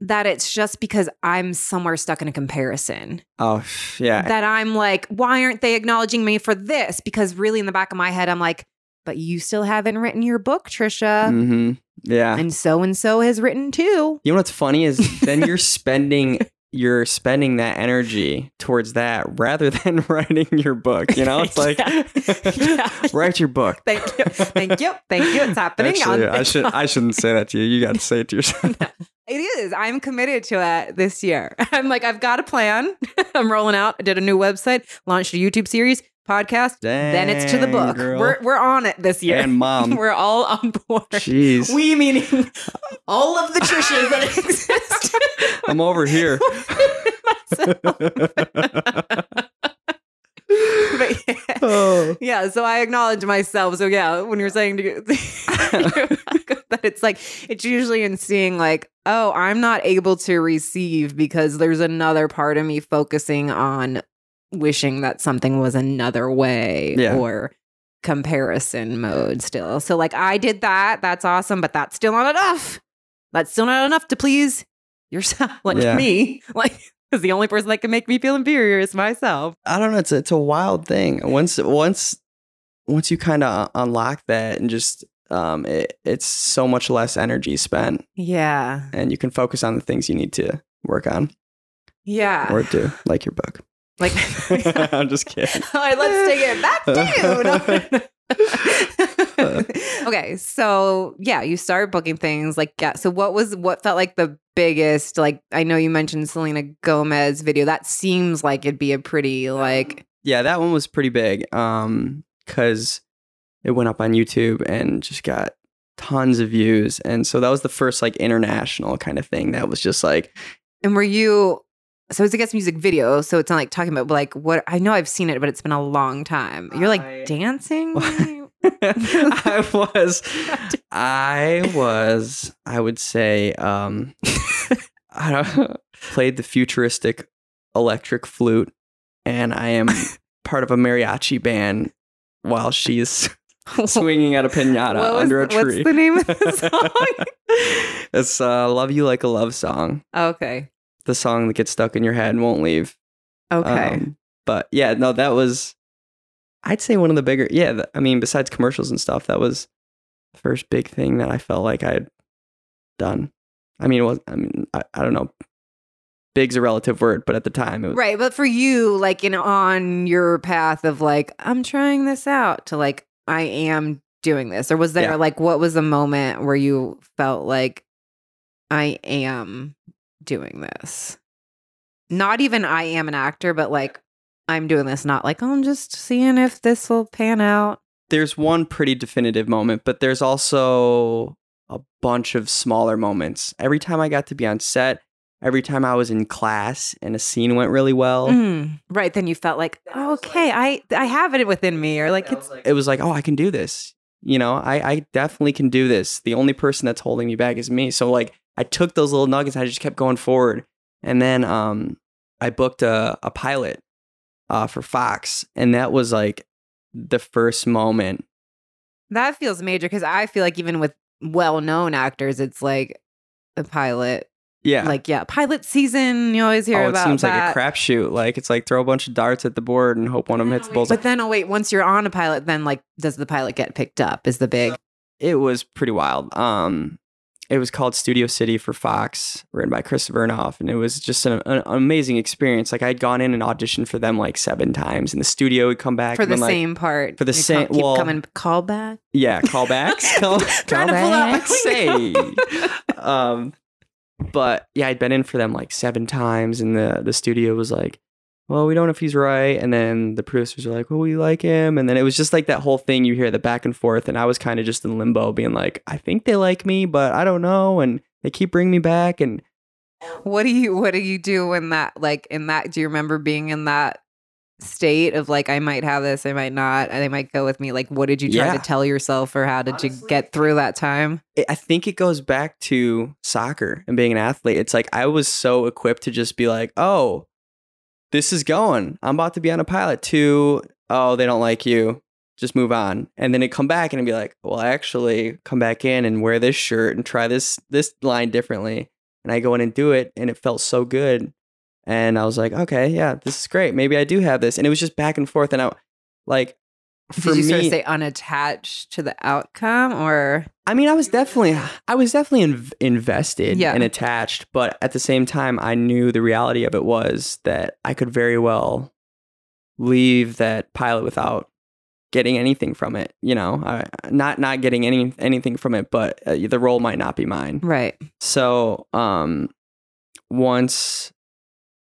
that it's just because I'm somewhere stuck in a comparison. Oh, yeah. That I'm like, why aren't they acknowledging me for this? Because really in the back of my head, I'm like, but you still haven't written your book, Trisha. Mm-hmm. Yeah. And so and so has written too. You know what's funny is then you're (laughs) spending you're spending that energy towards that rather (laughs) than writing your book. You know, it's (laughs) like Yeah. (laughs) Yeah. write your book. Thank you. Thank you. Thank you. It's happening. Actually, I should I shouldn't say that to you. You got to say it to yourself. It is. I'm committed to it this year. I'm like, I've got a plan. I'm rolling out. I did a new website, launched a YouTube series, podcast. then it's to the book. girl. We're we're on it this year. And mom. (laughs) We're all on board. Jeez, We meaning (laughs) all of the Trishas that (laughs) exist. I'm over here. But yeah. oh. Yeah, so I acknowledge myself. So yeah, when you're saying to that it's like it's usually in seeing like, oh, I'm not able to receive because there's another part of me focusing on wishing that something was another way Yeah. or comparison mode still. So like I did that, that's awesome, but that's still not enough. That's still not enough to please yourself (laughs) like Yeah. me. (laughs) Like because the only person that can make me feel inferior is myself. I don't know. It's a, it's a wild thing. Once once once you kind of unlock that and just um, it, it's so much less energy spent, Yeah. and you can focus on the things you need to work on Yeah. or do, like your book. Like, (laughs) (laughs) I'm just kidding. (laughs) All right, let's take it back to you. Okay, so yeah, you start booking things like yeah. So what was what felt like the biggest? Like I know you mentioned Selena Gomez video. That seems like it'd be a pretty like Yeah, that one was pretty big. Um, because it went up on YouTube and just got tons of views, and so that was the first like international kind of thing. That was just like And were you? So it's a guest music video, so it's not like talking about like what I know I've seen it, but it's been a long time. You're like I- dancing. (laughs) I was, I was, I would say, um, I don't played the futuristic electric flute, and I am (laughs) part of a mariachi band while she's (laughs) swinging at a pinata under a the- what's tree. the name of the song? it's uh, "Love You Like a Love Song," okay. The song that gets stuck in your head and won't leave. Okay. Um, but yeah, no, that was, I'd say one of the bigger, yeah, th- I mean, besides commercials and stuff, that was the first big thing that I felt like I had done. I mean, it was, I mean, I, I don't know. Big's a relative word, but at the time it was, Right, but for you, like in on your path of like, I'm trying this out to like, I am doing this, or was there Yeah. like, what was the moment where you felt like, I am doing this? Not even I am an actor, but like, I'm doing this. Not like, oh, I'm just seeing if this will pan out. there's one pretty definitive moment, but there's also a bunch of smaller moments. Every time I got to be on set, every time I was in class and a scene went really well, Mm, right, then you felt like, okay, I I have it within me, or like it's it was like, oh, I can do this. You know, I, I definitely can do this. The only person that's holding me back is me. So like I took those little nuggets, and I just kept going forward. And then um I booked a, a pilot uh for Fox. And that was like the first moment. That feels major because I feel like even with well-known actors, it's like a pilot. Yeah. Like yeah, pilot season. You always hear oh, it about seems that. like a crapshoot. Like it's like throw a bunch of darts at the board and hope one of them hits the bullseye. But then, oh wait, once you're on a pilot, then like, does the pilot get picked up? Is the big it was pretty wild. Um, it was called Studio City for Fox, written by Krista Vernoff, and it was just an, an amazing experience. Like I'd gone in and auditioned for them like seven times, and the studio would come back for the been like, same part? for the same- come- keep well- coming call back. yeah, callbacks, (laughs) call, Trying to pull out say. (laughs) um, but yeah, I'd been in for them like seven times, and the the studio was like, "Well, we don't know if he's right," and then the producers are like, "Well, we like him," and then it was just like that whole thing. You hear the back and forth, and I was kind of just in limbo, being like, "I think they like me, but I don't know," and they keep bringing me back, and What do you What do you do when that like in that? Do you remember being in that state of like I might have this, I might not, and they might go with me? Like, what did you try Yeah. to tell yourself, or how did you get through that time? it, I think it goes back to soccer and being an athlete. It's like I was so equipped to just be like, "Oh." This is going. I'm about to be on a pilot. To oh, they don't like you. Just move on. And then it come back and it'd be like, well, actually, come back in and wear this shirt and try this this line differently. And I go in and do it, and it felt so good. And I was like, okay, yeah, this is great. Maybe I do have this. And it was just back and forth. And I like for Did you me, sort of stay unattached to the outcome, or I mean, I was definitely, I was definitely inv- invested Yeah. and attached, but at the same time, I knew the reality of it was that I could very well leave that pilot without getting anything from it. You know, I, not not getting any anything from it, but uh, the role might not be mine. right? So, um, once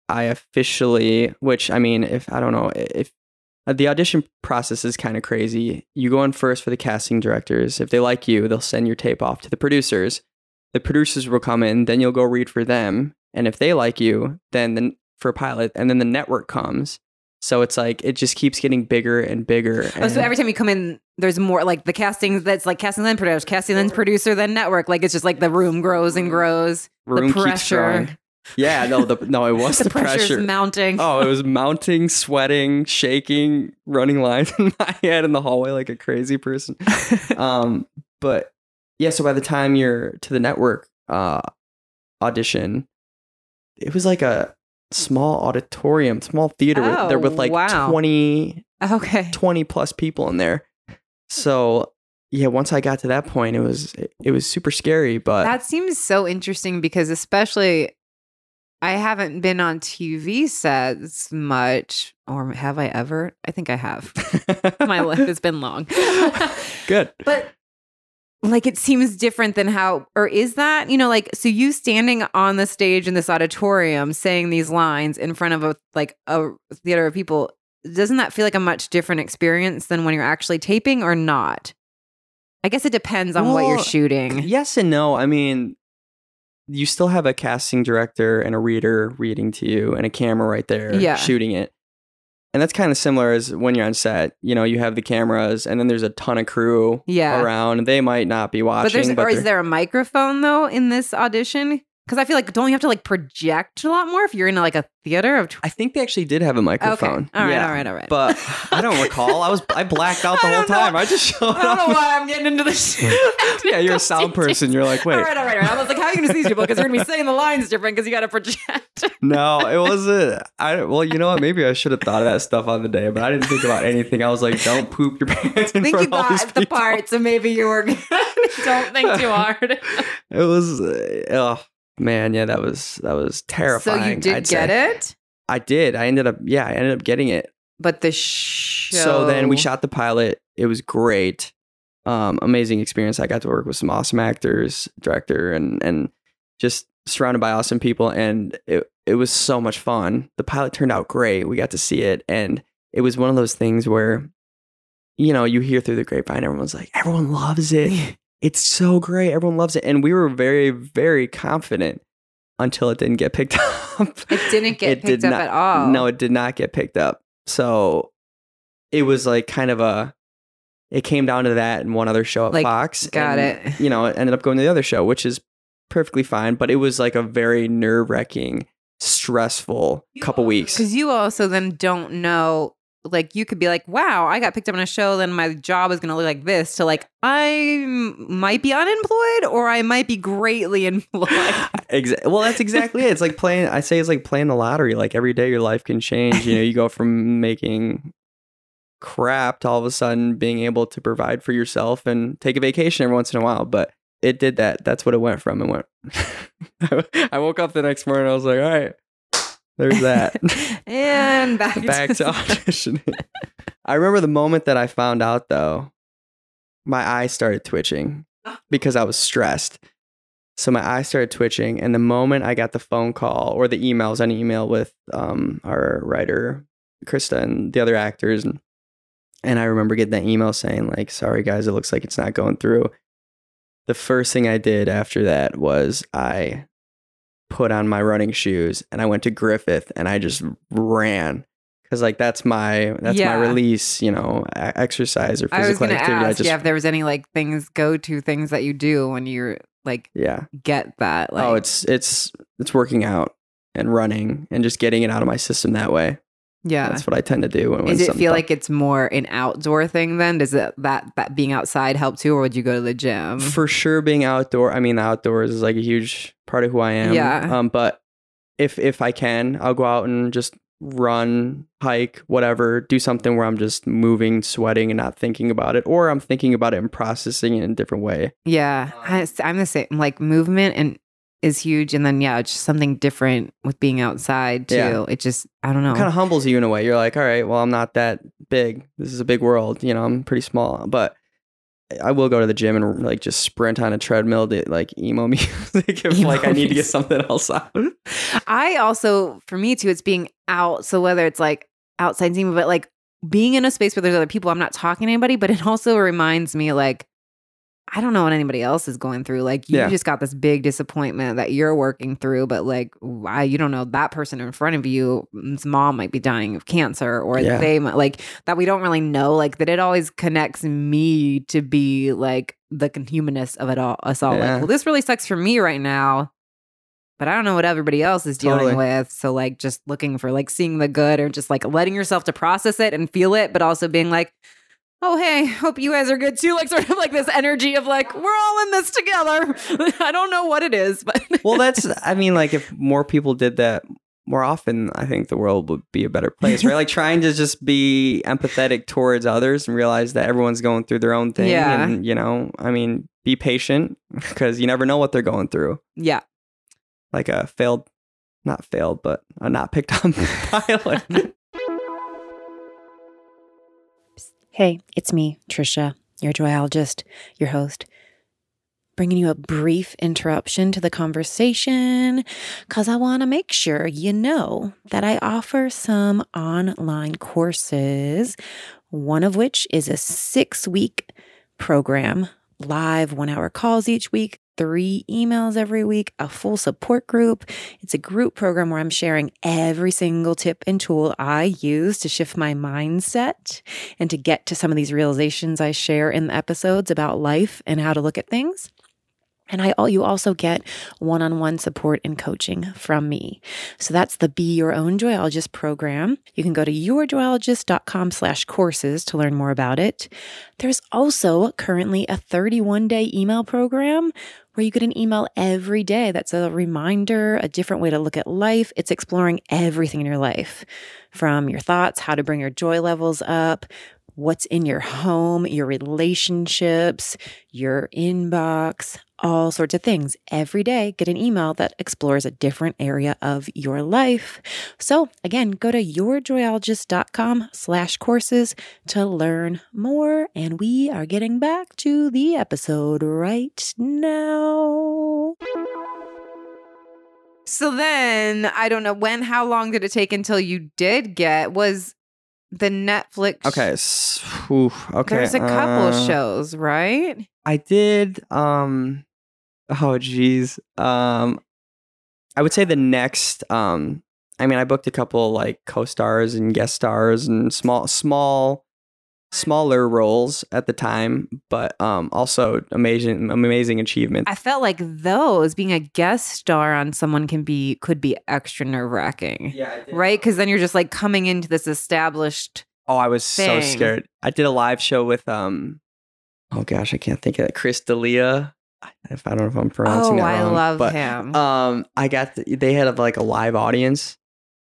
I officially, which I mean, if I don't know if Uh, the audition process is kind of crazy, you go in first for the casting directors. If they like you, they'll send your tape off to the producers. The producers will come in, then you'll go read for them, and if they like you, then the, for a pilot, and then the network comes. So it's like it just keeps getting bigger and bigger. Oh, so every time you come in, there's more like the casting that's like casting then producer, casting then producer, then network. Like it's just like the room grows and grows. room the pressure, growing. Yeah, no, the no, it (laughs) was the, the, pressure. mounting. Oh, it was mounting, sweating, shaking, running (laughs) lines in my head in the hallway like a crazy person. (laughs) Um, but yeah, so by the time you're to the network uh, audition, it was like a small auditorium, small theater Oh, there with like wow. 20, okay. 20 plus people in there. So yeah, once I got to that point, it was it was super scary, but That seems so interesting because, especially, I haven't been on TV sets much, or have I ever? I think I have. My life has been long. (laughs) good. (laughs) but like it seems different than how or is that you know like so you standing on the stage in this auditorium saying these lines in front of a like a theater of people doesn't that feel like a much different experience than when you're actually taping or not i guess it depends on what you're shooting Yes and no. I mean, you still have a casting director and a reader reading to you and a camera right there Yeah. shooting it. And that's kind of similar as when you're on set. You know, you have the cameras and then there's a ton of crew Yeah. around. They might not be watching, but there's but or is there a microphone though in this audition because i feel like don't you have to like project a lot more if you're in like a theater of tw- I think they actually did have a microphone. okay all right Yeah. all right all right But I don't recall. I was I blacked out (laughs) the whole know. time. I just showed i don't know why i'm getting into this (laughs) yeah, you're a sound person. You're like, wait, All right, all right, all right. I was like, how are you going to see these people? Because you're going to be saying the lines different because you got to project. (laughs) No, it wasn't. I well, you know what? Maybe I should have thought of that stuff on the day, but I didn't think about anything. I was like, "Don't poop your pants in I think you front of all these got the people." part, so maybe you were. Don't think too hard. It was, uh, oh man, yeah, that was that was terrifying. so you did I'd get say. it, I did. I ended up, yeah, I ended up getting it. but the show. So then we shot the pilot. It was great, um, amazing experience. I got to work with some awesome actors, director, and and just surrounded by awesome people, and it it was so much fun. The pilot turned out great. We got to see it, and it was one of those things where, you know, you hear through the grapevine, everyone's like, everyone loves it. (laughs) It's so great. Everyone loves it, and we were very very confident until it didn't get picked (laughs) up. It didn't get It picked did up not- at all. No, it did not get picked up. So it was like kind of a. It came down to that and one other show at Like, Fox. got and, it. You know, it ended up going to the other show, which is perfectly fine. But it was like a very nerve wracking, stressful couple weeks. because you also then don't know. Like you could be like, "Wow, I got picked up on a show. Then my job is going to look like this." To like, I might be unemployed, or I might be greatly (laughs) employed. Exa- well, that's exactly it. It's like playing. I say it's like playing the lottery. Like every day, your life can change. You know, you go from making crap to all of a sudden being able to provide for yourself and take a vacation every once in a while. But it did that. That's what it went from. It went. (laughs) I woke up the next morning. I was like, all right, there's that. (laughs) and back, Back to (laughs) auditioning. I remember the moment that I found out, though, my eyes started twitching because I was stressed. So my eyes started twitching, and the moment I got the phone call or the emails, an email with um, our writer Krista and the other actors, and and I remember getting that email saying like, "Sorry guys, it looks like it's not going through." The first thing I did after that was I put on my running shoes and I went to Griffith and I just ran because like that's my that's Yeah. my release, you know, exercise or I was physical to activity. I ask, just yeah, if there was any like things, go to things that you do when you're like yeah. get that. Oh, like, oh, it's it's it's working out and running and just getting it out of my system that way. Yeah. That's what I tend to do. When, when Does it feel like it's more an outdoor thing then? Does it that that being outside help too, or would you go to the gym? for sure being outdoor? I mean, the outdoors is like a huge part of who I am. Yeah. Um, but if if I can, I'll go out and just run, hike, whatever, do something where I'm just moving, sweating, and not thinking about it, or I'm thinking about it and processing it in a different way. Yeah, I, I'm the same. Like movement and is huge, and then yeah, it's just something different with being outside too. Yeah. It just I don't know. It kind of humbles you in a way. You're like, all right, well, I'm not that big. This is a big world. You know, I'm pretty small, but I will go to the gym and like just sprint on a treadmill to like emo (laughs) music if Emo like I need to get something else out. I also, for me too, it's being out. So whether it's like outside team, but like being in a space where there's other people, I'm not talking to anybody, but it also reminds me like I don't know what anybody else is going through. Like you Yeah. just got this big disappointment that you're working through, but like why you don't know that person in front of you, his mom might be dying of cancer, or Yeah. they might like that. We don't really know. Like that, it always connects me to be like the humanist of it all. Us all. Yeah. Like, well, this really sucks for me right now but I don't know what everybody else is dealing Totally. with. So like just looking for like seeing the good or just like letting yourself to process it and feel it, but also being like, oh hey, hope you guys are good too. Like sort of like this energy of like we're all in this together. (laughs) I don't know what it is, but (laughs) well, that's, I mean, like if more people did that more often, I think the world would be a better place, right? like trying to just be empathetic towards others and realize that everyone's going through their own thing. Yeah. And, you know, I mean, be patient (laughs) because you never know what they're going through. yeah. Like a failed, not failed, but a not picked on pilot. Hey, it's me, Trisha, your joyologist, your host, bringing you a brief interruption to the conversation because I want to make sure you know that I offer some online courses, one of which is a six week program, live one hour calls each week. Three emails every week, a full support group. It's a group program where I'm sharing every single tip and tool I use to shift my mindset and to get to some of these realizations I share in the episodes about life and how to look at things. And I you also get one-on-one support and coaching from me. So that's the Be Your Own Joyologist program. You can go to yourjoyologist.com slash courses to learn more about it. There's also currently a 31-day email program where you get an email every day that's a reminder, a different way to look at life. It's exploring everything in your life from your thoughts, how to bring your joy levels up, what's in your home, your relationships, your inbox, all sorts of things. Every day, get an email that explores a different area of your life. So again, go to yourjoyologist.com slash courses to learn more. And we are getting back to the episode right now. So then I don't know when, how long did it take until you did get was the Netflix okay. s- whew, okay. There's a couple uh, shows, right? I did um oh geez. Um I would say the next um I mean I booked a couple like co-stars and guest stars and small small smaller roles at the time, but um also amazing amazing achievements. I felt like those being a guest star on someone can be could be extra nerve wracking. yeah, Right? Because then you're just like coming into this established Oh, I was so scared. I did a live show with um oh gosh, I can't think of it. Chris D'Elia. If I don't know if I'm pronouncing Oh, that I love but, him. um i got the, they had like a live audience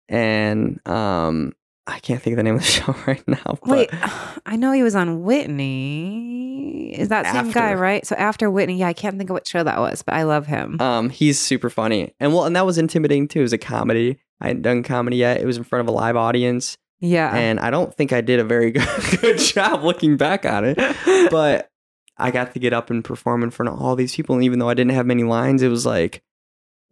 and um i can't think of the name of the (laughs) show right now but Wait, (sighs) I know he was on Whitney. Is that same guy, right? So after Whitney, yeah, I can't think of what show that was, but I love him. um he's super funny and well and that was intimidating too it was a comedy i hadn't done comedy yet it was in front of a live audience yeah. and i don't think i did a very good, (laughs) good job looking back on it but i got to get up and perform in front of all these people and even though i didn't have many lines it was like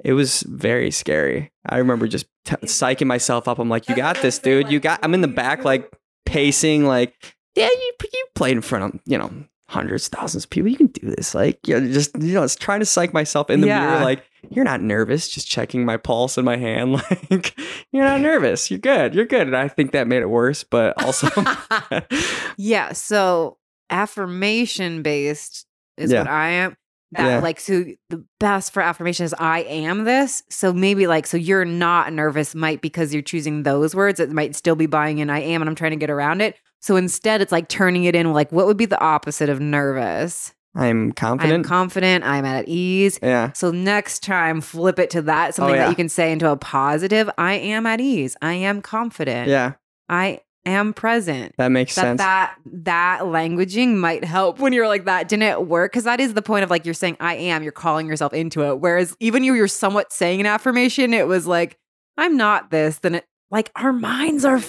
it was very scary. I remember just t- psyching myself up. I'm like you got this dude. You got i'm in the back like pacing like yeah you, you played in front of you know hundreds thousands of people. You can do this. Like you know, just you know it's trying to psych myself in the Yeah. mirror like you're not nervous just checking my pulse in my hand. (laughs) Like you're not nervous. You're good. You're good. And i think that made it worse but also (laughs) (laughs) yeah. So affirmation based is Yeah. what I am. that Yeah. like so the best for affirmation is I am this. So maybe like so you're not nervous might because you're choosing those words. It might still be buying in I am and I'm trying to get around it. So instead it's like turning it in like what would be the opposite of nervous? I'm I'm confident. confident, I'm at ease. yeah. So next time flip it to that oh, something Oh, yeah. that you can say into a positive. I am at ease. I am confident. Yeah. I am present. That makes that sense. that that languaging might help when you're like that. Didn't work? Because that is the point of like you're saying I am you're calling yourself into it. Whereas even you you're somewhat saying an affirmation it was like I'm not this then it like our minds are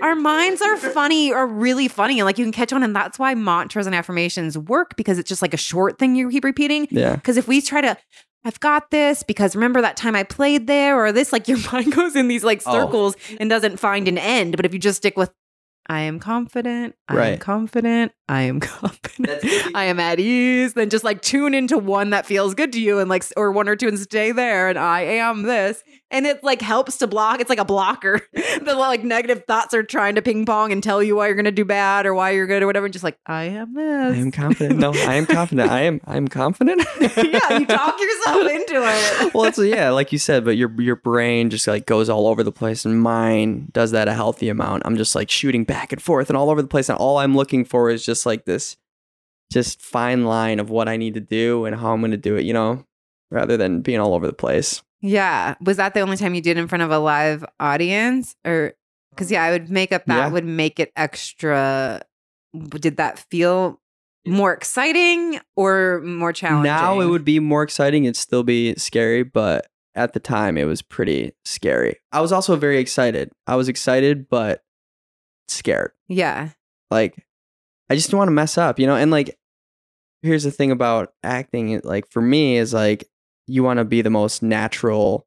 our minds are funny or really funny and like you can catch on and that's why mantras and affirmations work because it's just like a short thing you keep repeating. Yeah. because if we try to I've got this because remember that time I played there or this like (laughs) your mind goes in these like Oh. circles and doesn't find an end. But if you just stick with I am confident, I am confident, I am (laughs) confident, That's. I am at ease, then just like tune into one that feels good to you and like or one or two and stay there and I am this. And it like helps to block. It's like a blocker. (laughs) the like negative thoughts are trying to ping pong and tell you why you're gonna do bad or why you're good or whatever. And just like, I am this. I am confident. No, I am confident. I am. I'm confident. (laughs) yeah, you talk yourself into it. well, it's yeah, like you said, but your your brain just like goes all over the place, and mine does that a healthy amount. I'm just like shooting back and forth and all over the place, and all I'm looking for is just like this, just fine line of what I need to do and how I'm going to do it. You know, rather than being all over the place. Yeah. Was that the only time you did in front of a live audience? Or because yeah, I would make up that Yeah. would make it extra. Did that feel more exciting or more challenging? Now it would be more exciting. It'd still be scary, but at the time it was pretty scary. I was also very excited. I was excited, but scared. Yeah. like i just don't want to mess up you know and like here's the thing about acting like for me is like you want to be the most natural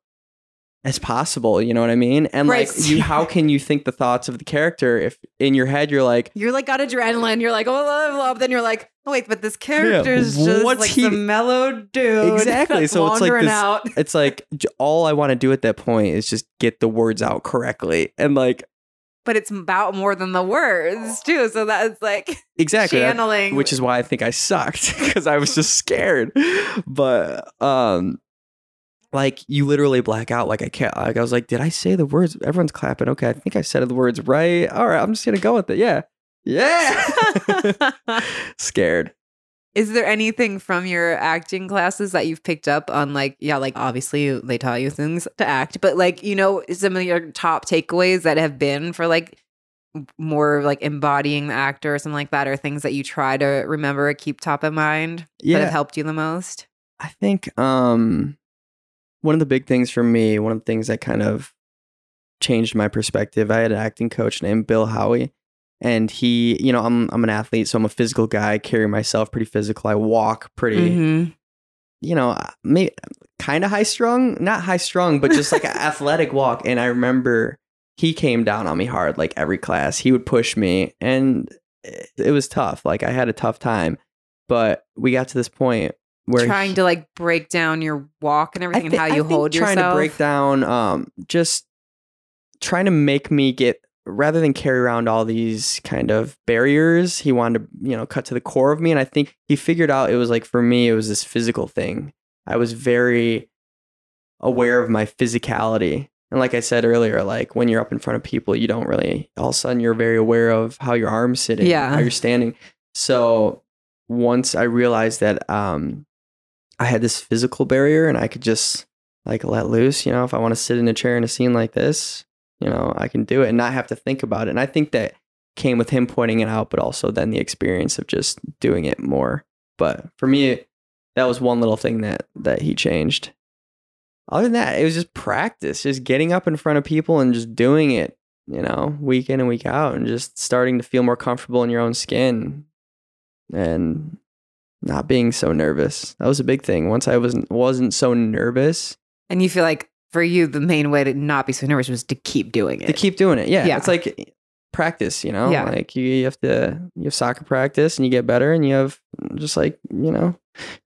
as possible you know what i mean and Right. like you (laughs) how can you think the thoughts of the character if in your head you're like You're like got adrenaline. You're like, oh, love, love. Then you're like, oh, wait, but this character's just what's like he- some mellow dude. Exactly, (laughs) so it's like this- out. it's like all i want to do at that point is just get the words out correctly and like But it's about more than the words, too. So that's like exactly channeling. which is why I think I sucked (laughs) because I was just (laughs) scared. But um, like you literally black out. Like I can't. Like I was like, did I say the words? Everyone's clapping. Okay, I think I said the words right. All right, I'm just gonna go with it. Yeah, yeah. (laughs) scared. Is there anything from your acting classes that you've picked up on like yeah like obviously they taught you things to act but like you know some of your top takeaways that have been for like more like embodying the actor or something like that or things that you try to remember or keep top of mind that have helped you the most I think um, one of the big things for me, one of the things that kind of changed my perspective. I had an acting coach named Bill Howie, and he, you know, I'm I'm an athlete, so I'm a physical guy. I carry myself pretty physical. I walk pretty, Mhm. you know, maybe kind of high strung, not high strung, but just like an (laughs) athletic walk. And I remember he came down on me hard, like every class. He would push me, and it, it was tough. Like I had a tough time, but we got to this point where trying he- to like break down your walk and everything thi- and how you think hold trying yourself trying to break down um just trying to make me get rather than carry around all these kind of barriers he wanted to you know cut to the core of me. And i think he figured out it was like for me it was this physical thing. I was very aware of my physicality. And like i said earlier like when you're up in front of people you don't really all of a sudden you're very aware of how your arms sitting Yeah. how you're standing. So once i realized that um i had this physical barrier and i could just like let loose you know if i want to sit in a chair in a scene like this you know i can do it and not have to think about it. And i think that came with him pointing it out but also then the experience of just doing it more. But for me that was one little thing that that he changed. Other than that it was just practice just getting up in front of people and just doing it you know week in and week out and just starting to feel more comfortable in your own skin and not being so nervous. That was a big thing. Once i wasn't wasn't so nervous and you feel like for you the main way to not be so nervous was to keep doing it to keep doing it. Yeah, Yeah. it's like eh, practice. You know, Yeah. like you, you have to you have soccer practice and you get better, and you have just like you know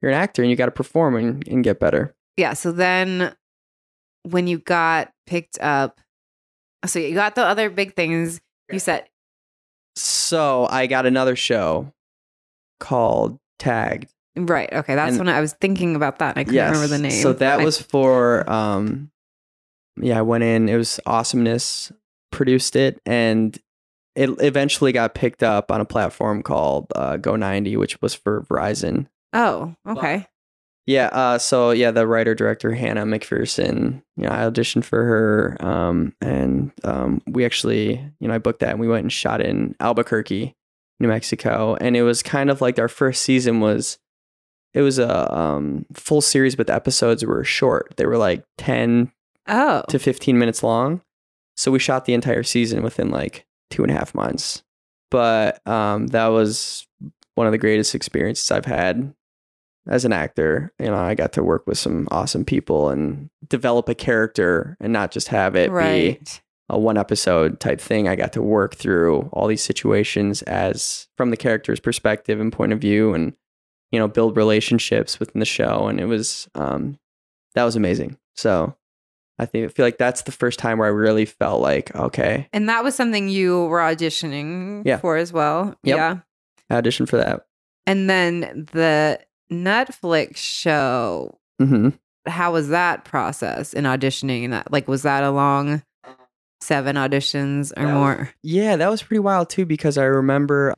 you're an actor and you got to perform and, and get better. yeah so then when you got picked up so you got the other big things you said So I got another show called Tagged, Right. Okay. That's And- when I was thinking about that. I couldn't remember the name. So that I- was for um yeah, I went in, it was awesomeness, produced it, and it eventually got picked up on a platform called uh, Go90, which was for Verizon. Oh, okay. Yeah, uh, so yeah, the writer director Hannah Macpherson, you know, I auditioned for her, um, and um, we actually, you know, I booked that, and we went and shot in Albuquerque, New Mexico, and it was kind of like our first season was, it was a um, full series, but the episodes were short. They were like ten Oh. to fifteen minutes long, so we shot the entire season within like two and a half months. But um, that was one of the greatest experiences I've had as an actor. You know, I got to work with some awesome people and develop a character and not just have it be right. a one episode type thing. I got to work through all these situations as from the character's perspective and point of view and you know, build relationships within the show and it was um that was amazing. So I think I feel like that's the first time where I really felt like, okay, And that was something you were auditioning Yeah. for as well. Yep. Yeah. I auditioned for that. And then the Netflix show, hmm how was that process in auditioning? And that like was that a long seven auditions or That was- more? Yeah, that was pretty wild too because I remember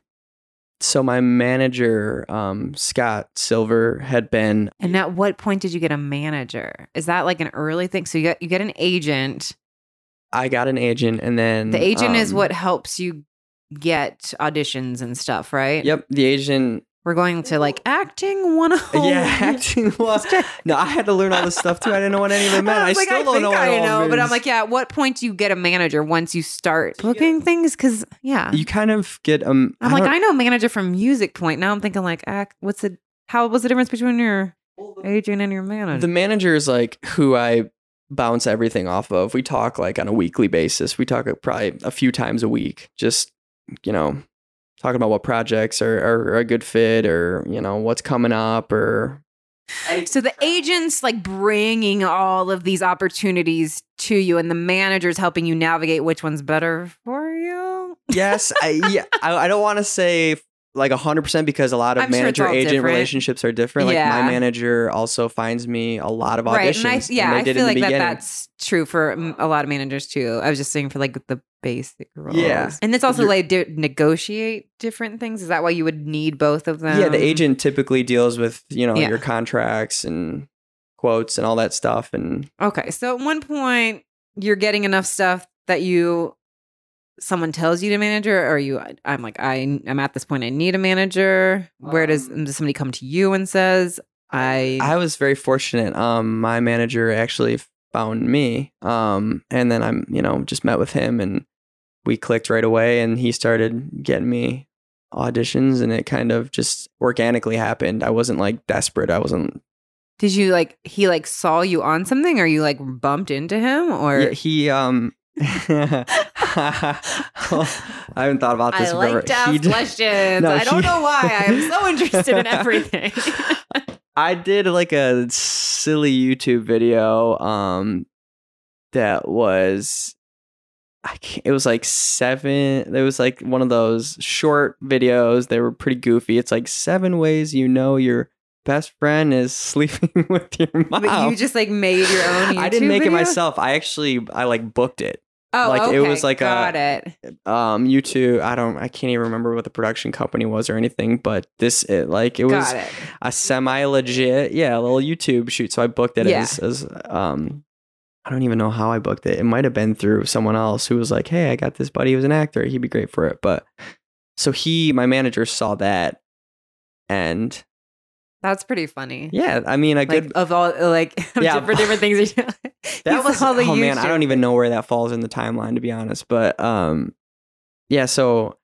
so my manager, um, Scott Silver, had been And at what point did you get a manager? Is that like an early thing? So you get you get an agent. I got an agent and then The agent is um, what helps you get auditions and stuff, right? Yep, the agent We're going to like acting one oh Yeah, (laughs) acting was. (laughs) No, I had to learn all this stuff too. I didn't know what any of it meant. I, was like, still I don't know what I know, but I'm like, yeah. At what point do you get a manager once you start booking things? Because yeah, you kind of get um. I'm I like, I know manager from Music Point. Now I'm thinking like, act. What's the how? What's the difference between your agent and your manager? the manager is like who I bounce everything off of. We talk like on a weekly basis. We talk probably a few times a week. Just you know, talking about what projects are, are a good fit, or you know what's coming up, or so the agents like bringing all of these opportunities to you, and the manager's helping you navigate which one's better for you. yes, I yeah. (laughs) I, I don't want to say like hundred percent because a lot of I'm manager all agent different. relationships are different. Like Yeah. my manager also finds me a lot of auditions. Right, and I and yeah, they I did feel like the that beginning. that's true for a lot of managers too. I was just saying for like the basic roles. Yeah. and it's also You're- like negotiate different things. Is that why you would need both of them? yeah, the agent typically deals with you know Yeah. your contracts and quotes and all that stuff. And Okay, so at one point you're getting enough stuff that you someone tells you to manager, or you I'm like I I'm at this point I need a manager. Where does Um, does somebody come to you and says I? I was very fortunate. Um, my manager actually found me. Um, and then I'm you know just met with him and we clicked right away. And he started getting me auditions, and it kind of just organically happened. I wasn't like desperate. I wasn't did you like he like saw you on something, or you like bumped into him, or Yeah, he um (laughs) I haven't thought about this I like to ask questions. (laughs) No, I don't know why. I am so (laughs) interested in everything. I did like a silly YouTube video um that was I can't, it was like seven it was like one of those short videos they were pretty goofy it's like seven ways you know your best friend is sleeping with your mom but you just like made your own. YouTube I didn't make video? it myself I actually I like booked it Oh, like, it was like a- got it. um you YouTube I don't I can't even remember what the production company was or anything but this it like it was it. a semi legit yeah a little YouTube shoot so I booked it Yeah. as as um I don't even know how I booked it it might have been through someone else who was like hey I got this buddy who's an actor he'd be great for it but so he my manager saw that and That's pretty funny. yeah I mean a like good of all like (laughs) Yeah. different different things. you (laughs) that was saw the oh man I don't even know where that falls in the timeline to be honest but um yeah so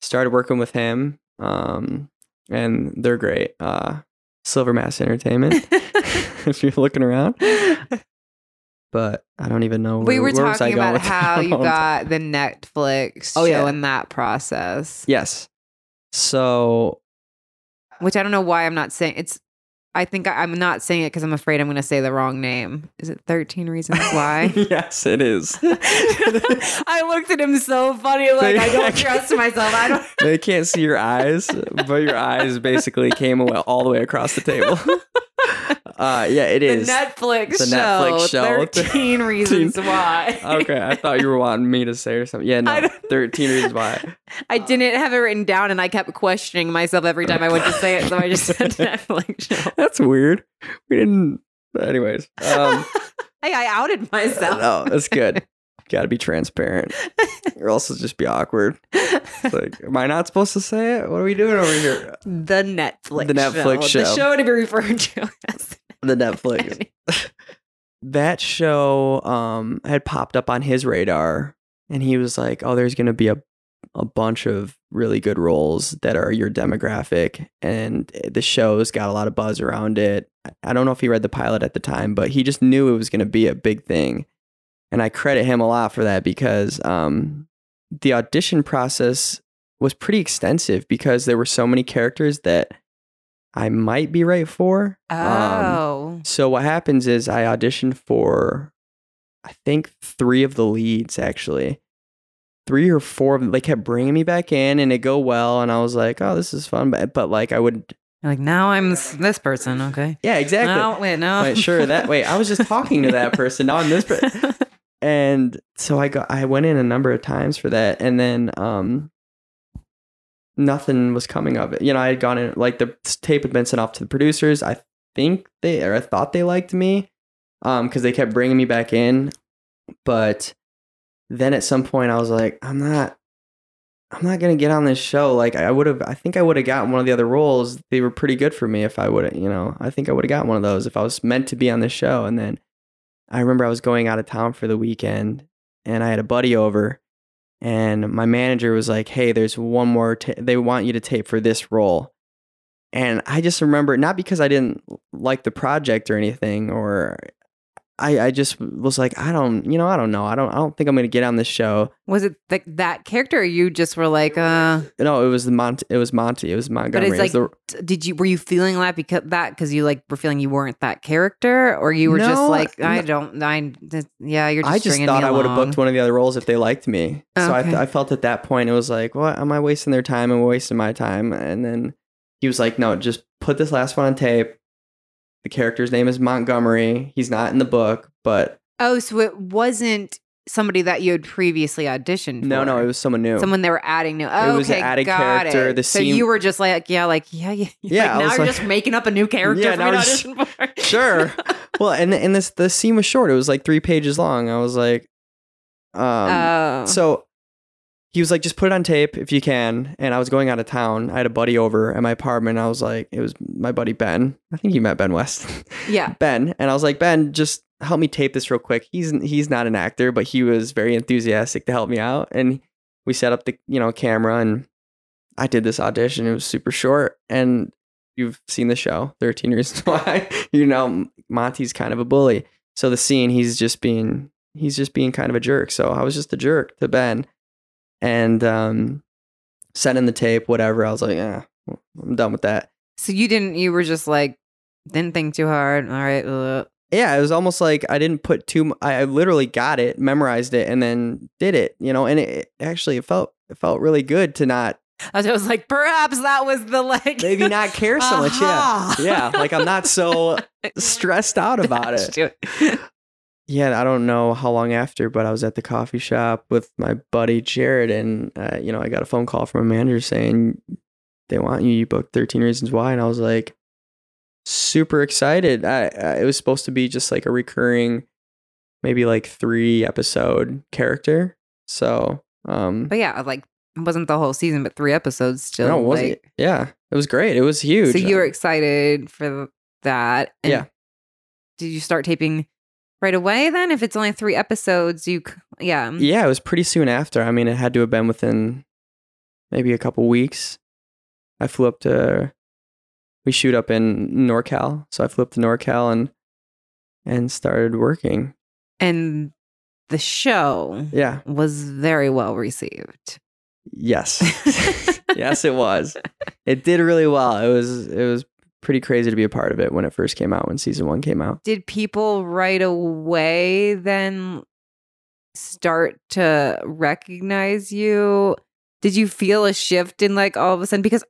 started working with him um and they're great uh Silver Mass Entertainment (laughs) if you're looking around but I don't even know where, we were where was I talking about how you got the Netflix Oh, show yeah. in that process. yes so Which I don't know why I'm not saying it's I think I, I'm not saying it because I'm afraid I'm going to say the wrong name. Is it 13 Reasons Why? (laughs) yes, it is. (laughs) I looked at him so funny, like I don't (laughs) trust myself. I don't. they can't see your eyes, but your eyes basically came away, all the way across the table. Uh, yeah, it is The. Netflix The show. Netflix show. 13 (laughs) Reasons Why. okay, I thought you were wanting me to say or something. Yeah, no, 13 reasons why. (laughs) I didn't have it written down, and I kept questioning myself every time I went to say it. So I just said (laughs) Netflix show. That's weird. We didn't. Anyways, um, Hey, I outed myself. no, that's good. Got to be transparent, or else it'll just be awkward. It's like, am I not supposed to say it? What are we doing over here? the Netflix, The Netflix show. the show. show to be referred to as The Netflix. (laughs) that show um had popped up on his radar and he was like oh there's going to be a a bunch of really good roles that are your demographic and the show's got a lot of buzz around it i don't know if he read the pilot at the time but he just knew it was going to be a big thing and i credit him a lot for that because um the audition process was pretty extensive because there were so many characters that i might be right for Um, Oh, so what happens is I auditioned for, I think three of the leads actually, three or four of them. They kept bringing me back in, and it go well, and I was like, oh, this is fun. But but like I would, You're like now I'm this person. Okay. yeah, exactly. No, wait, no. Wait, sure that. Wait, I was just talking to that person. Now I'm this. Per- (laughs) and so I got I went in a number of times for that, and then um, nothing was coming of it. You know, I had gone in like the tape had been sent off to the producers. I think they or I thought they liked me, um, because they kept bringing me back in, but then at some point I was like, I'm not. I'm not gonna get on this show. Like I would have, I think I would have gotten one of the other roles. They were pretty good for me if I would have, you know. I think I would have gotten one of those if I was meant to be on this show. And then I remember I was going out of town for the weekend, and I had a buddy over, and my manager was like, "Hey, there's one more. They want you to tape for this role." And I just remember not because I didn't like the project or anything, or I, I just was like, I don't, you know, I don't know. I don't, I don't think I'm gonna get on this show. was it th- that character, or you just were like, uh? No, it was the Mont, it was Monty, it was Montgomery. But it's It was like, did you were you feeling that because that because you like were feeling you weren't that character, or you were just like, I no. don't, I, th- yeah, you're just. I just thought I would have booked one of the other roles if they liked me. So I. I felt at that point it was like, what am I wasting their time and wasting my time? And then he was like, no, just put this last one on tape. The character's name is Montgomery. He's not in the book, but Oh, so it wasn't somebody that you had previously auditioned. no, for. no, it was someone new. someone they were adding new. Oh, It was an okay, added got character. It. The so scene- you were just like, yeah, like yeah, yeah, (laughs) Yeah, Like, now you're like- just making up a new character Yeah, for me to just- audition for. (laughs) Sure. well, and and this the scene was short. It was like three pages long. I was like, um, Oh. So he was like, just put it on tape if you can. And I was going out of town. I had a buddy over at my apartment. I was like, it was my buddy Ben. I think you met Ben West. (laughs) yeah. ben. And I was like, Ben, just help me tape this real quick. He's he's not an actor, but he was very enthusiastic to help me out. And we set up the you know camera and I did this audition. It was super short. And you've seen the show, 13 Reasons (laughs) Why. you know, Monty's kind of a bully. So the scene, he's just being he's just being kind of a jerk. So I was just a jerk to Ben. And um sent in the tape, whatever. I was like, yeah, I'm done with that. So you didn't. You were just like, didn't think too hard. All right. uh, yeah, it was almost like I didn't put too. m- I literally got it, memorized it, and then did it. You know, and it, it actually it felt it felt really good to not I was like, perhaps that was the like maybe not care so much. Yeah, (laughs) Aha. yeah, like I'm not so (laughs) stressed out about it. You. Yeah, I don't know how long after, but I was at the coffee shop with my buddy Jared, and uh, you know, I got a phone call from a manager saying they want you. You booked 13 Reasons Why, and I was like super excited. I, I it was supposed to be just like a recurring, maybe like three episode character. So, um, But yeah, like it wasn't the whole season, but three episodes still. no, wasn't. like- yeah, it was great. It was huge. So you were excited for that. and Yeah. Did you start taping right away then? If it's only three episodes, you yeah. Yeah, it was pretty soon after. I mean, it had to have been within maybe a couple weeks. I flew up to we shoot up in NorCal, so I flew up to NorCal and and started working. And the show Yeah. was very well received. Yes. (laughs) (laughs) yes, it was. It did really well. It was it was pretty crazy to be a part of it when it first came out, when season one came out. Did people right away then start to recognize you? Did you feel a shift in like all of a sudden? Because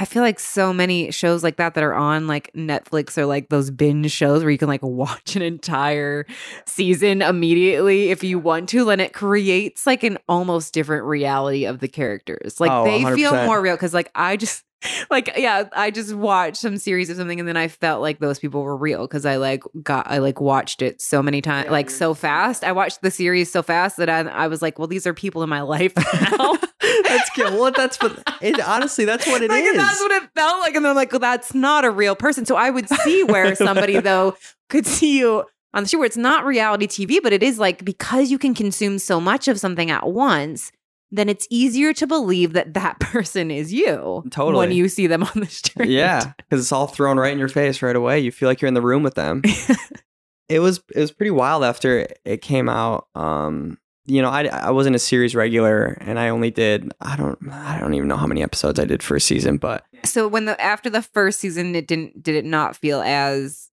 I feel like so many shows like that that are on like Netflix or like those binge shows where you can like watch an entire season immediately if you want to, and it creates like an almost different reality of the characters. Like Oh, they feel 100%. more real because like I just (laughs) like yeah, I just watched some series or something and then I felt like those people were real because I like got I like watched it so many times like so fast. I watched the series so fast that I I was like, well, these are people in my (laughs) life now. That's good. Well, that's what it honestly. That's what it is. like, and that's what it felt like. And then I'm like, well, that's not a real person. So I would see where (laughs) somebody though could see you on the show where it's not reality TV, but it is like because you can consume so much of something at once, then it's easier to believe that that (laughs) person is you. Totally. When you see them on the street. yeah, because it's all thrown right in your face right away. You feel like you're in the room with them. (laughs) it was it was pretty wild after it came out. Um, you know, I I wasn't a series regular, and I only did I don't I don't even know how many episodes I did for a season, but So when the after the first season, it didn't did it not feel as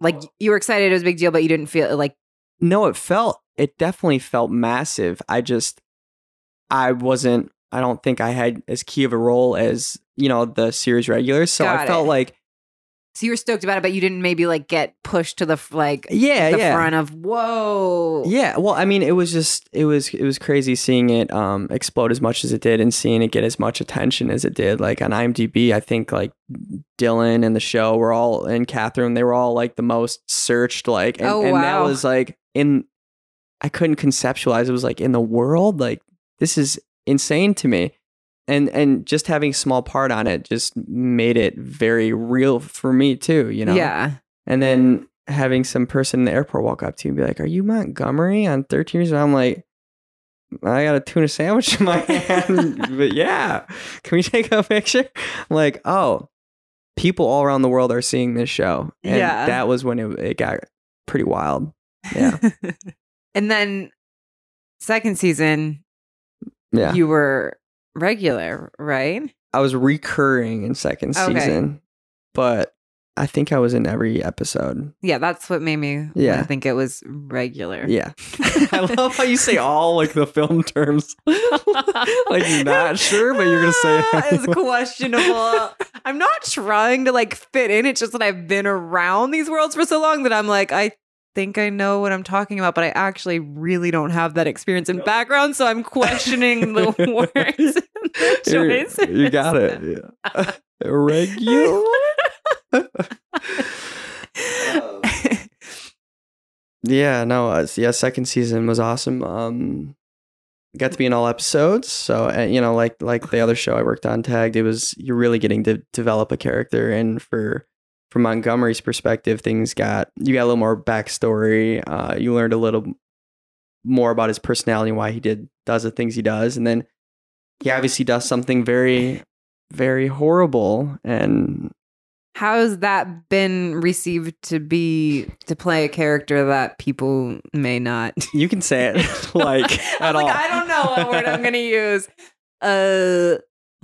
like you were excited it was a big deal, but you didn't feel like no, it felt it definitely felt massive. I just I wasn't. I don't think I had as key of a role as you know the series regulars, so Got I felt it. like so you were stoked about it, but you didn't maybe like get pushed to the like yeah, the yeah. front of whoa. Yeah, well, I mean, it was just it was it was crazy seeing it um explode as much as it did and seeing it get as much attention as it did. Like on IMDb, I think like Dylan and the show were all and Katherine, they were all like the most searched. Like, and, Oh, and that was like in I couldn't conceptualize. It was like in the world, like this is insane to me. And and just having a small part on it just made it very real for me too. You know, Yeah. and then having some person in the airport walk up to you and be like, Are you Montgomery on 13 years? And I'm like, I got a tuna sandwich in my (laughs) hand. but yeah, can we take a picture? I'm like, oh, people all around the world are seeing this show. And Yeah. that was when it, it got pretty wild. Yeah. (laughs) and then second season, Yeah. you were regular, right? I was recurring in second Okay. season, but I think I was in every episode. Yeah, that's what made me Yeah. think it was regular. Yeah. (laughs) I love how you say all like the film terms. (laughs) like you're not sure, but you're gonna say (laughs) it. it's questionable. I'm not trying to like fit in. It's just that I've been around these worlds for so long that I'm like, I think I know what I'm talking about, but I actually really don't have that experience and background. So I'm questioning the (laughs) words and the choices. You got it. (laughs) Yeah. Regular. (laughs) yeah, no, uh, yeah, second season was awesome. Um got to be in all episodes, so uh, you know, like like the other show I worked on tagged, it was you're really getting to develop a character and for from Montgomery's perspective, things got you got a little more backstory. Uh you learned a little more about his personality and why he did does the things he does and then he obviously does something very very horrible and How's that been received to be to play a character that people may not you can say it (laughs) like at like, all I don't know what word I'm gonna use. Uh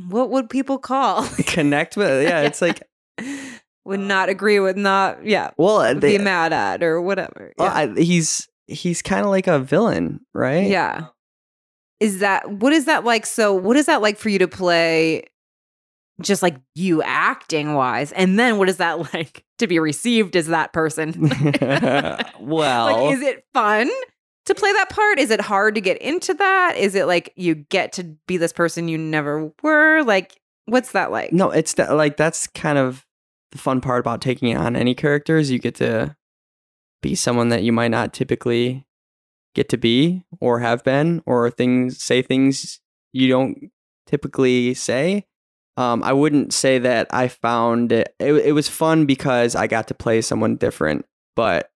what would people call? connect with yeah it's like (laughs) would not agree with not yeah well uh, they, be mad at or whatever. well, Yeah. I, he's he's kind of like a villain right yeah. Is that what is that like? So what is that like for you to play just like you acting wise? And then what is that (laughs) like to be received as that person? (laughs) well like is it fun to play that part? Is it hard to get into that? Is it like you get to be this person you never were? Like what's that like? no it's that, like that's kind of the fun part about taking on any characters you get to be someone that you might not typically get to be or have been or things say things you don't typically say um, i wouldn't say that i found it, it it was fun because i got to play someone different but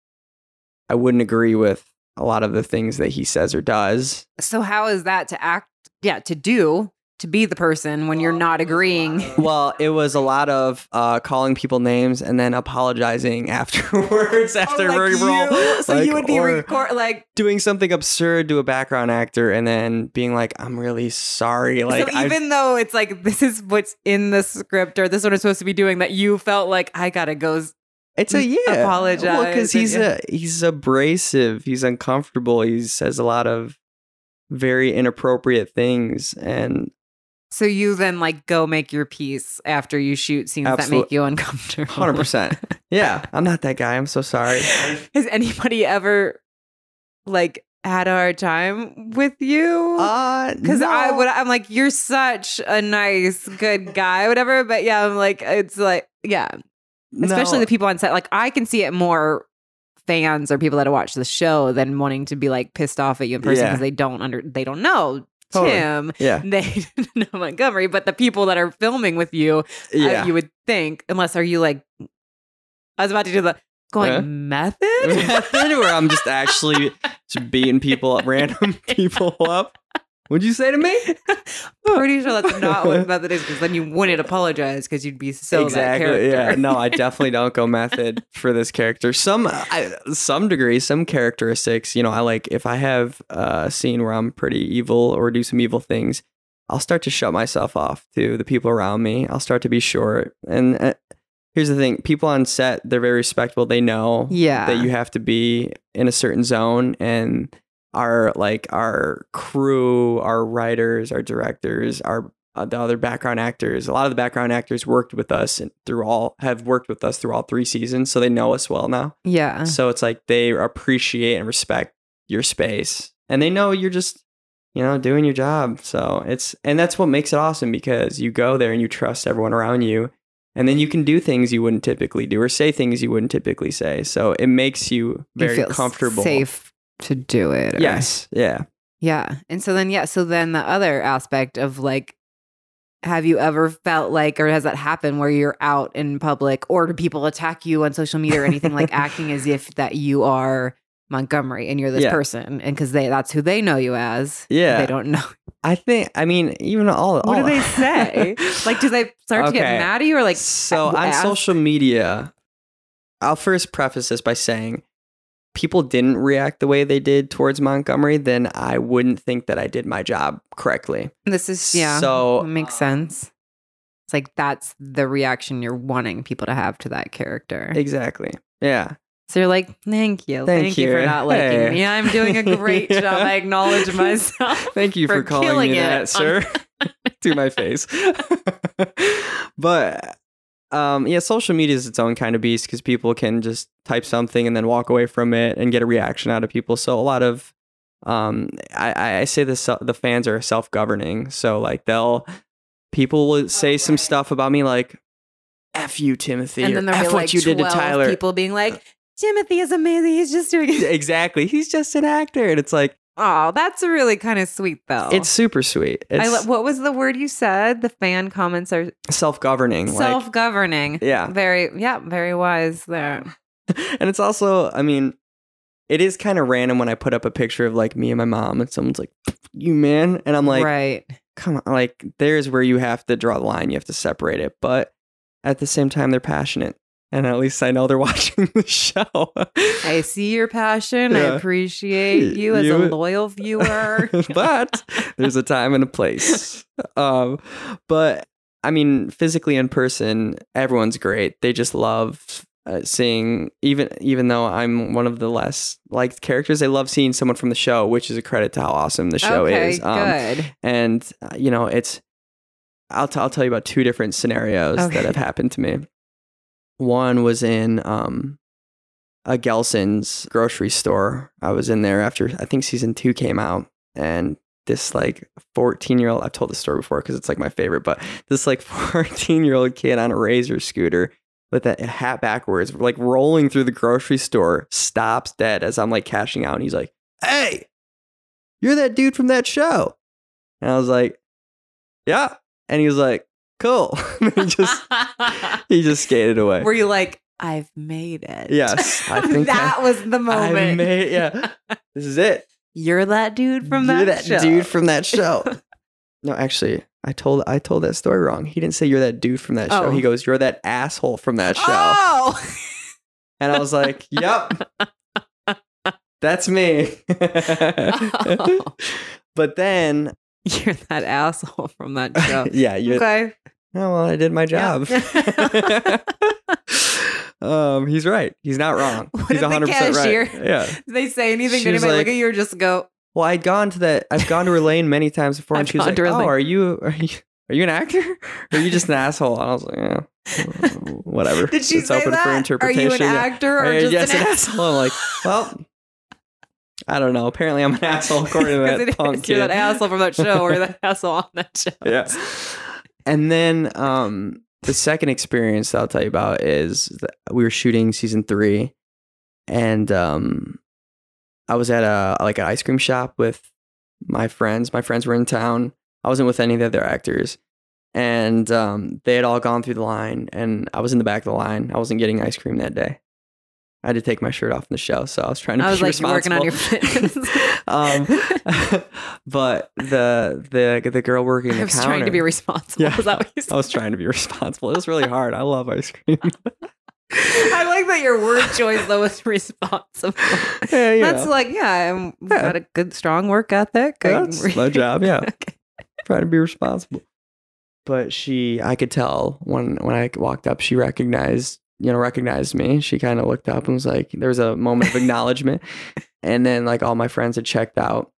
i wouldn't agree with a lot of the things that he says or does So how is that to act? Yeah, to do to be the person when you're not agreeing. (laughs) Well, it was a lot of uh, calling people names and then apologizing (laughs) afterwards after Oh, like you- So Like, you would be record like doing something absurd to a background actor and then being like, "I'm really sorry." Like, so I've- even though it's like this is what's in the script or this is what I'm supposed to be doing, that you felt like I gotta go. It's a yeah. apologize Well, because he's yeah. a he's abrasive. He's uncomfortable. He says a lot of very inappropriate things, and So you then like go make your peace after you shoot scenes that make you uncomfortable. hundred percent. Yeah, I'm not that guy. I'm so sorry. (laughs) Has anybody ever like had a hard time with you? Uh, Because I would, I'm like, you're such a nice, good guy, whatever. But yeah, I'm like, it's like, yeah, especially No. the people on set. Like, I can see it more fans or people that watch the show than wanting to be like pissed off at you in person Yeah. because they don't under, they don't know Totally. Tim. Yeah, (laughs) They know Montgomery, but the people that are filming with you, uh, yeah. you would think, unless are you like, I was about to do the going Huh? method. method where I'm just actually (laughs) just beating people up, random (laughs) people up. What'd you say to me? (laughs) Pretty sure that's not what (laughs) method is because then you wouldn't apologize because you'd be so character. Yeah. No, I (laughs) definitely don't go method for this character. Some, I, some degree, some characteristics. You know, I like if I have a scene where I'm pretty evil or do some evil things, I'll start to shut myself off to the people around me. I'll start to be short. And uh, here's the thing: people on set, they're very respectful. They know yeah. that you have to be in a certain zone and our like our crew our writers our directors our uh, the other background actors a lot of the background actors worked with us and through all have worked with us through all three seasons so they know us well now yeah. so it's like they appreciate and respect your space and they know you're just you know doing your job so it's and that's what makes it awesome because you go there and you trust everyone around you and then you can do things you wouldn't typically do or say things you wouldn't typically say so it makes you very comfortable safe to do it. or- yes yeah Yeah. And so then, yeah. So then the other aspect of like, have you ever felt like, or has that happened where you're out in public or do people attack you on social media or anything like (laughs) acting as if that you are Montgomery and you're this Yeah. person? And because they, that's who they know you as. Yeah. They don't know. i think i mean even all What all, do they (laughs) say? like, do they start to get mad at you or like, so on social media i'll first preface this by saying people didn't react the way they did towards montgomery then i wouldn't think that i did my job correctly this is, yeah. so it makes sense. It's like that's the reaction you're wanting people to have to that character. exactly yeah So you're like, thank you. Thank Thank, you. for not liking Hey. me. I'm doing a great Yeah. (laughs) job. I acknowledge (laughs) myself. Thank you for, For calling me it that, on- sir. (laughs) to my face. but um, yeah, social media is its own kind of beast because people can just type something and then walk away from it and get a reaction out of people. So a lot of um, I, I say this the fans are self governing. So like they'll people will say some stuff about me like F you, Timothy, and then there'll F be what like you did to Tyler. people being like, Timothy is amazing. He's just doing it. exactly. He's just an actor. And it's like Oh, that's really kind of sweet though. it's super sweet. I lo- what was the word you said? The fan comments are self governing. Self-governing. Yeah. Very, yeah, very wise there. (laughs) and it's also, I mean, it is kind of random when I put up a picture of like me and my mom and someone's like, you man. And I'm like, right. come on, like there's where you have to draw the line. You have to separate it. But at the same time, they're passionate. And at least I know they're (laughs) watching the show. I see your passion. I appreciate you as a (laughs) loyal viewer. (laughs) but there's a time and a place. Um, but I mean, physically in person, everyone's great. They just love uh, seeing, even even though I'm one of the less liked characters, they love seeing someone from the show, which is a credit to how awesome the show okay, is. Um, good. and uh, you know, it's. I'll t- I'll tell you about two different scenarios Okay. that have happened to me. One was in um, a Gelson's grocery store. I was in there after I think season two came out, and this like 14 year old I've told this story before because it's like my favorite, but this like (laughs) 14 year old kid on a razor scooter with a hat backwards, like rolling through the grocery store, stops dead as I'm like cashing out, and he's like, "Hey, you're that dude from that show," and I was like, "Yeah," and he was like, "Cool," (laughs) he just (laughs) he just skated away. Were you like, I've made it? Yes, I (laughs) think that was the I moment. made yeah. This is it. You're that dude from You're that, show. dude from that show. no, actually, I told I told that story wrong. He didn't say you're that dude from that show. Oh. He goes, You're that asshole from that show. Oh, And I was like, Yep. That's me. Oh. but then (laughs) you're that asshole from that (laughs) show. yeah, You're, Okay. oh well, I did my Yeah. job. (laughs) um, he's right. He's not wrong. What he's did 100% right. Yeah. Did they say anything? Did anybody like- look at you or just go? Well, I'd gone to that. I've gone to Elaine many times before, and I've she was gone like, "Oh, are you are you are you an actor? Or are you just an asshole?" And I was like, "Yeah, whatever." Did she it's say open that? for Are interpretation. you an Yeah. actor or just yes, an an asshole? asshole. I'm like, well, I don't know. Apparently, I'm an (laughs) asshole according to that it punk is. You're that asshole from that show or that (laughs) asshole on that show. yeah. And then um, the second experience that I'll tell you about is that we were shooting season three, and um, I was at a like an ice cream shop with my friends. My friends were in town. I wasn't with any of the other actors, and um, they had all gone through the line, and I was in the back of the line. I wasn't getting ice cream that day. I had to take my shirt off in the show, so I was trying to. I was like, working on your fitness. (laughs) (laughs) um, (laughs) but the the the girl working the I was counter, trying to be responsible. Yeah. Is that what you said? I was trying to be responsible. It was really hard. I love ice cream. I like that your word choice though was responsible. yeah, That's know. like, yeah, I'm Yeah. got a good strong work ethic. I- That's my job. Yeah, Okay. trying to be responsible. But she, I could tell when when I walked up, she recognized, you know, recognized me. She kind of looked up and was like, there was a moment of acknowledgement, (laughs) and then like all my friends had checked out,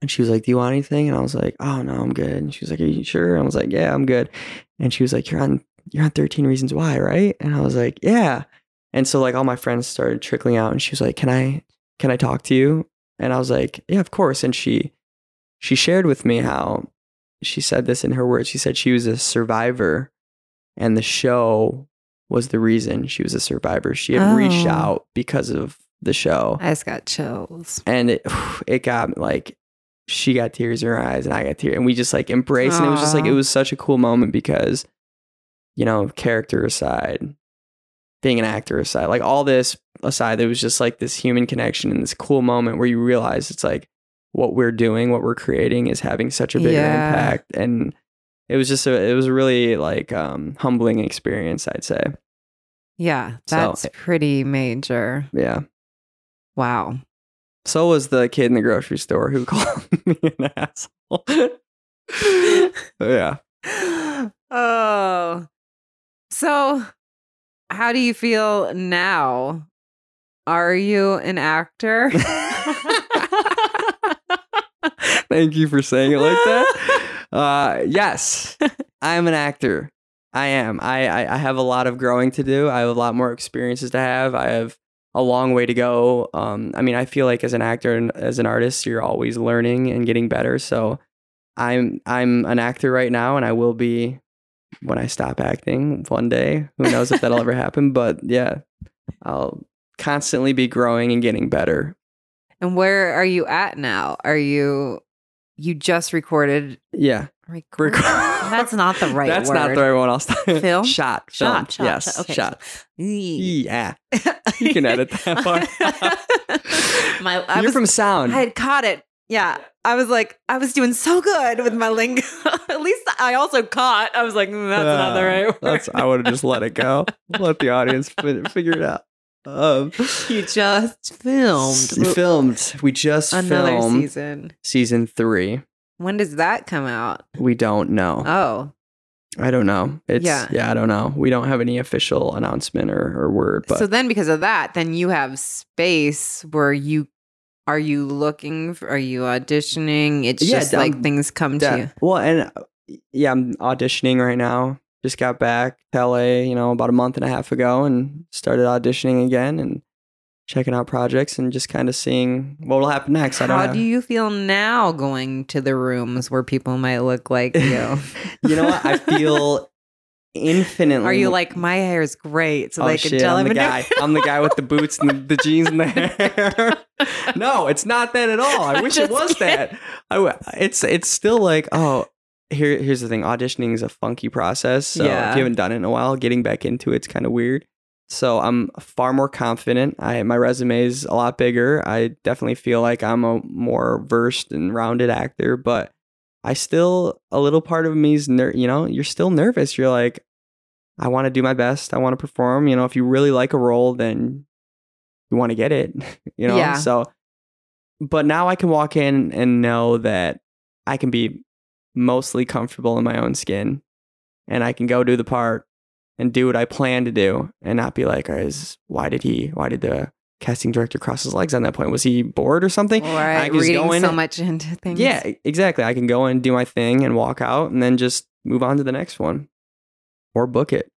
and she was like, "Do you want anything?" And I was like, "Oh no, I'm good." And she was like, "Are you sure?" And I was like, "Yeah, I'm good." And she was like, "You're on you're on 13 Reasons Why, right?" And I was like, "Yeah." And so like all my friends started trickling out, and she was like, "Can I can I talk to you?" And I was like, "Yeah, of course." And she she shared with me how she said this in her words. She said she was a survivor, and the show was the reason she was a survivor. She had reached Oh. out because of the show I just got chills. and it (sighs) it got like she got tears in her eyes and I got tears and we just like embraced and it was just like it was such a cool moment because you know character aside being an actor aside like all this aside there was just like this human connection and this cool moment where you realize it's like what we're doing what we're creating is having such a bigger Yeah. impact and it was just a it was a really like um humbling experience I'd say Yeah, So- that's pretty major. yeah Wow. so was the kid in the grocery store who (laughs) called me an asshole (laughs) yeah (laughs) oh. So, how do you feel now? Are you an actor? Thank you for saying it like that. Uh, yes, I'm an actor. I am. I, I I have a lot of growing to do. I have a lot more experiences to have. I have a long way to go. Um, I mean, I feel like as an actor and as an artist, you're always learning and getting better. So, I'm I'm an actor right now, and I will be when I stop acting one day. Who knows if that'll ever happen? But yeah, I'll constantly be growing and getting better. and where are you at now? Are you you just recorded Yeah. record? (laughs) That's not the right That's word. not the right one. I'll stop. (laughs) Film? Shot. Shot, shot, Yes. shot. Okay. Shot. Yeah. (laughs) You can edit that part. My, I You're was, from sound. I had caught it. Yeah. I was like, I was doing so good with my lingo. At least I also caught. I was like, mm, that's not the Uh, right word. That's. I would have just let it go. Let the audience fi- figure it out. Um, (laughs) you just filmed we filmed. We just another filmed season. season three. When does that come out? We don't know. Oh, I don't know. It's Yeah. yeah. I don't know. We don't have any official announcement or, or word. But so then because of that, then you have space where you are you looking for, are you auditioning? It's Yeah, just like things come that- to you. well, and yeah, I'm auditioning right now. Just got back to LA, you know, about a month and a half ago, and started auditioning again and checking out projects and just kind of seeing what will happen next. I don't How have- do you feel now going to the rooms where people might look like you? (laughs) you know what? I feel infinitely. Are you like my hair is great, so oh they can shit, tell I'm the I'm guy. I'm the guy with the boots and the, the jeans and the hair. (laughs) no, it's not that at all. I (laughs) wish it was that. I it's it's still like oh. Here, here's the thing. Auditioning is a funky process. So Yeah. if you haven't done it in a while, getting back into it's kind of weird. So I'm far more confident. I my resume is a lot bigger. I definitely feel like I'm a more versed and rounded actor. But I still a little part of me's ner- you know, you're still nervous. You're like, I want to do my best. I want to perform. You know, if you really like a role, then you want to get it. (laughs) you know, Yeah. so. But now I can walk in and know that I can be mostly comfortable in my own skin, and I can go do the part and do what I plan to do, and not be like, "Is why did he? Why did the casting director cross his legs on that point? Was he bored or something?" I can Reading go in so much into things. Yeah, exactly. I can go and do my thing and walk out and then just move on to the next one or book it.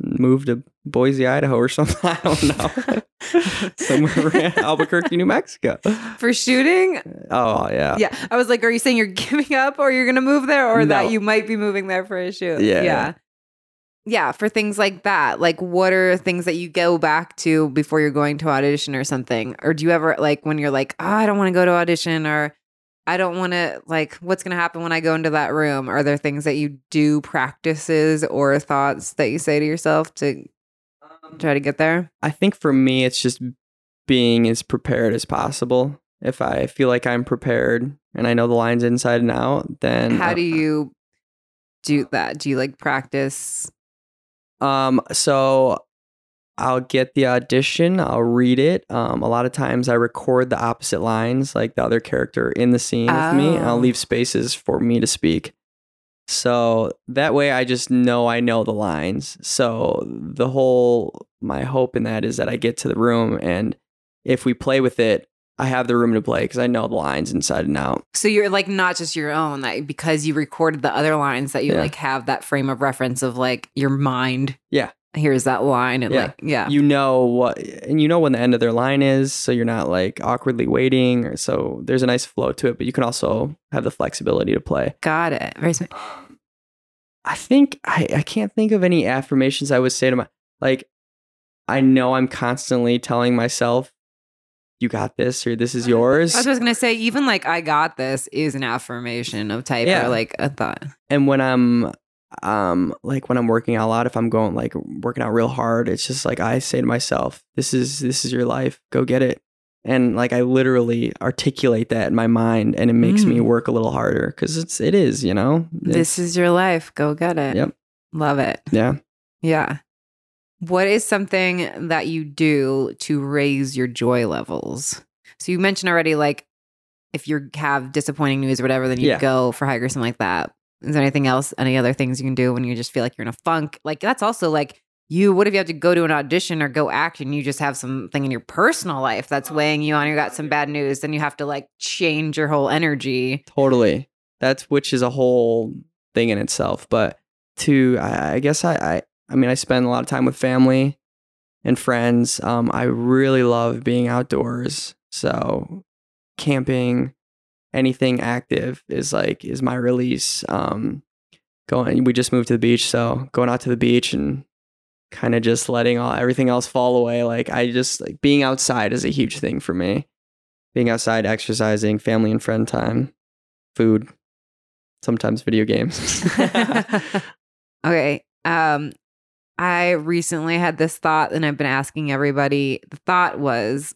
Move to Boise, Idaho or something. (laughs) I don't know. (laughs) Somewhere in Albuquerque, New Mexico. For shooting? Oh, yeah. Yeah. I was like, are you saying you're (laughs) giving up or you're going to move there or No. that you might be moving there for a shoot? Yeah. Yeah. Yeah, for things like that. Like what are things that you go back to before you're going to audition or something? Or do you ever like when you're like, oh, I don't want to go to audition or I don't want to like what's going to happen when I go into that room? Are there things that you do practices or thoughts that you say to yourself to try to get there? I think for me, it's just being as prepared as possible. If I feel like I'm prepared and I know the lines inside and out, then How uh, do you do that? Do you like practice? Um, so I'll get the audition, I'll read it. Um, a lot of times I record the opposite lines, like the other character in the scene with me, and I'll Oh. leave spaces for me to speak. So that way I just know I know the lines. So the whole my hope in that is that I get to the room and if we play with it, I have the room to play because I know the lines inside and out. So you're like not just your own, like because you recorded the other lines that you Yeah. like have that frame of reference of like your mind. Yeah. Here's that line and Yeah. like yeah. you know what and you know when the end of their line is so you're not like awkwardly waiting or so there's a nice flow to it but you can also have the flexibility to play Got it. Very sm- i think i, I can't think of any affirmations i would say to my like i know i'm constantly telling myself you got this or this is yours (laughs) I was gonna say, even like I got this is an affirmation of type Yeah. or like a thought. and when i'm um like when i'm working out a lot if i'm going like working out real hard it's just like i say to myself this is this is your life go get it and like i literally articulate that in my mind and it makes me Mm. work a little harder because it's it is you know This is your life. Go get it. Yep. Love it. yeah Yeah. What is something that you do to raise your joy levels? So you mentioned already, like if you have disappointing news or whatever, then you Yeah. go for hike or something like that. Is there anything else? Any other things you can do when you just feel like you're in a funk? Like that's also like you. What if you have to go to an audition or go act and you just have something in your personal life that's weighing you on? You got some bad news, then you have to like change your whole energy. totally that's which is a whole thing in itself but to i, I guess I, I i mean i spend a lot of time with family and friends um i really love being outdoors so camping anything active is like is my release um going we just moved to the beach so going out to the beach and kind of just letting all everything else fall away like i just like being outside is a huge thing for me being outside exercising family and friend time food sometimes video games (laughs) okay. Um, I recently had this thought, and I've been asking everybody. The thought was,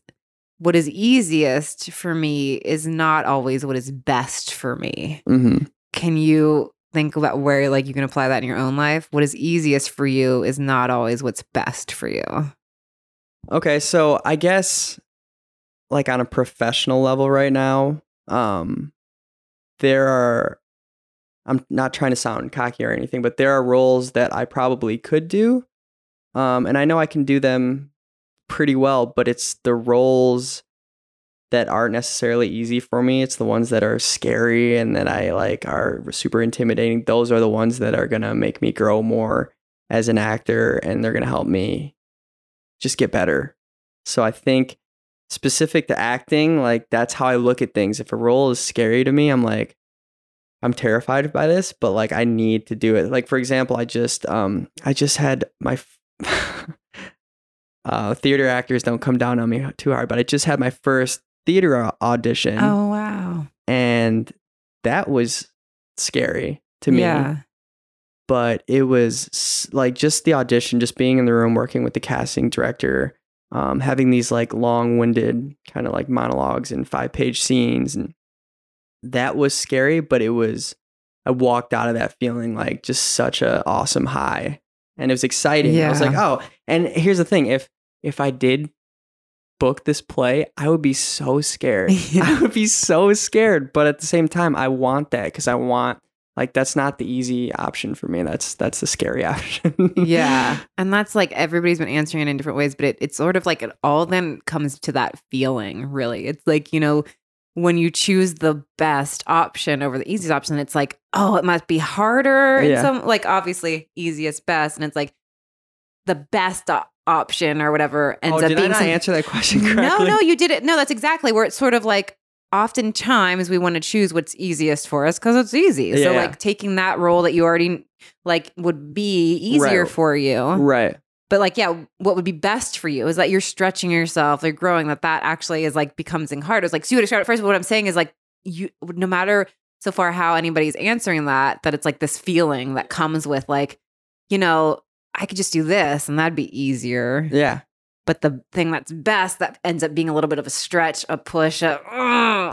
what is easiest for me is not always what is best for me. hmm Can you think about where like you can apply that in your own life? What is easiest for you is not always what's best for you. Okay, so I guess like on a professional level right now, um there are I'm not trying to sound cocky or anything, but there are roles that I probably could do. Um and I know I can do them pretty well, but it's the roles that aren't necessarily easy for me. It's the ones that are scary and that I like are super intimidating. Those are the ones that are going to make me grow more as an actor and they're going to help me just get better. So I think specific to acting, like that's how I look at things. If a role is scary to me, I'm like, I'm terrified by this, but like I need to do it. Like for example, I just um I just had my f- (laughs) uh theater actors don't come down on me too hard, but I just had my first theater audition Oh wow. and that was scary to me Yeah. but it was like just the audition, just being in the room working with the casting director, um, having these like long winded kind of like monologues and five page scenes and that was scary, but it was I walked out of that feeling like just such a awesome high. And it was exciting. I was like, oh, and here's the thing. If if I did book this play, I would be so scared. (laughs) I would be so scared. But at the same time, I want that because I want like that's not the easy option for me. That's that's the scary (laughs) option. yeah. And that's like everybody's been answering it in different ways, but it, it's sort of like it all then comes to that feeling, really. It's like, you know, when you choose the best option over the easiest option, it's like, oh, it must be harder. Yeah. some like obviously easiest best. And it's like the best op- option or whatever ends oh, up did being I not some- answer that question correctly? no, no, you did it. No, that's exactly where it's sort of like oftentimes we want to choose what's easiest for us because it's easy. So Yeah. like taking that role that you already like would be easier Right. for you. Right. But like, yeah, what would be best for you is that you're stretching yourself, you're growing, that that actually is like becoming hard. It's like, so you would start first. But what I'm saying is like, you, no matter so far how anybody's answering that, that it's like this feeling that comes with like, you know, I could just do this and that'd be easier. Yeah. But the thing that's best that ends up being a little bit of a stretch, a push, a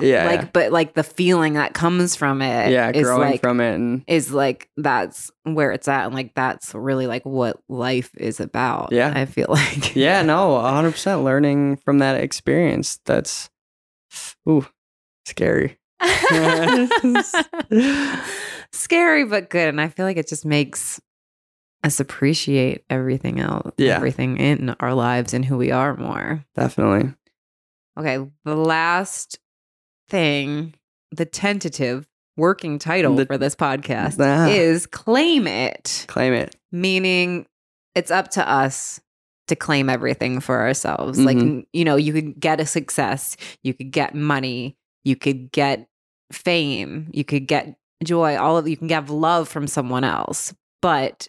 Yeah, like, but like the feeling that comes from it Yeah. is Growing like from it and is like that's where it's at and like that's really like what life is about Yeah. i feel (laughs) like yeah, no, 100% learning from that experience. That's, ooh, scary. (laughs) scary but good and i feel like it just makes us appreciate everything else Yeah. everything in our lives and who we are more Definitely. okay the last thing the tentative working title The- for this podcast Ah. is claim it Claim it. meaning it's up to us to claim everything for ourselves. Like, Mhm. n- you know, you could get a success, you could get money, you could get fame, you could get joy, all of you can get love from someone else. But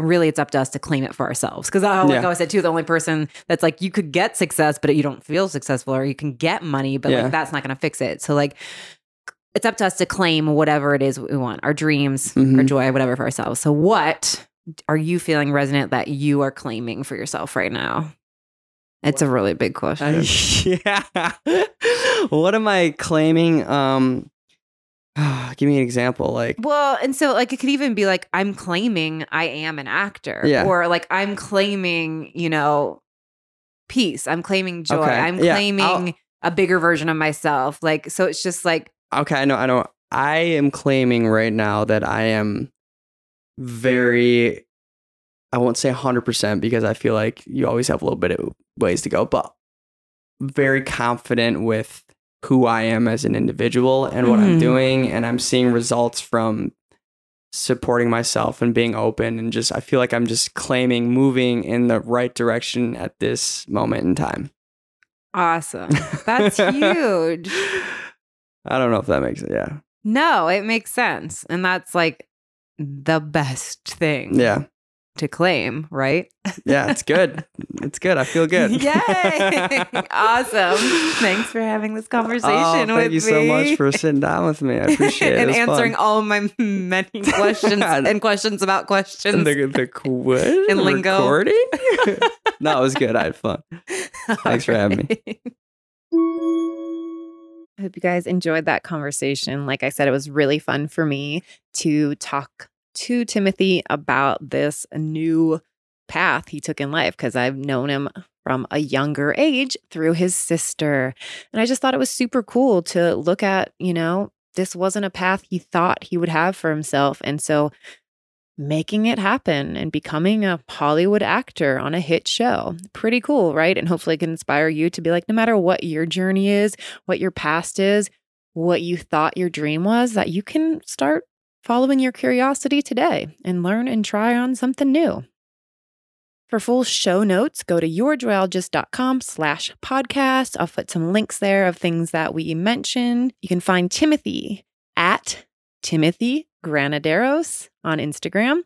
really, it's up to us to claim it for ourselves. Because, like Yeah. I said, too, the only person that's like, you could get success, but you don't feel successful, or you can get money, but Yeah. like, that's not going to fix it. So, like, it's up to us to claim whatever it is we want, our dreams, our Mhm. joy, whatever for ourselves. So, what are you feeling resonant that you are claiming for yourself right now? It's a really big question. Uh, (laughs) yeah. what am I claiming? Um, (sighs) give me an example. Like, well, and so like it could even be like I'm claiming I am an actor, Yeah. or like I'm claiming, you know, peace. I'm claiming joy. Okay. I'm Yeah, claiming I'll- a bigger version of myself. Like so, it's just like okay, I know, I know. I am claiming right now that I am very, I won't say 100% because I feel like you always have a little bit of ways to go, but very confident with who I am as an individual and what I'm Mhm. doing. And I'm seeing results from supporting myself and being open. And just, I feel like I'm just claiming moving in the right direction at this moment in time. awesome. That's (laughs) huge. I don't know if that makes it. Yeah. No, it makes sense, and that's like the best thing. Yeah. To claim, right? Yeah. It's good. it's good. I feel good. (laughs) Yay! (laughs) awesome. Thanks for having this conversation Oh, with thank you so much for sitting down with me. I (laughs) appreciate it. and It answering fun. all of my many questions and questions about questions. And the, the quiz In lingo. recording. no, it was good. I had fun. Thanks for having me. I hope you guys enjoyed that conversation. Like I said, it was really fun for me to talk to Timothy about this new path he took in life because I've known him from a younger age through his sister. And I just thought it was super cool to look at, you know, this wasn't a path he thought he would have for himself. And so making it happen and becoming a Hollywood actor on a hit show. Pretty cool, right? And hopefully it can inspire you to be like, no matter what your journey is, what your past is, what you thought your dream was, that you can start following your curiosity today and learn and try on something new. For full show notes, go to yourjoyologist.com slash podcast. I'll put some links there of things that we mentioned. You can find Timothy at Timothy Granaderos on Instagram,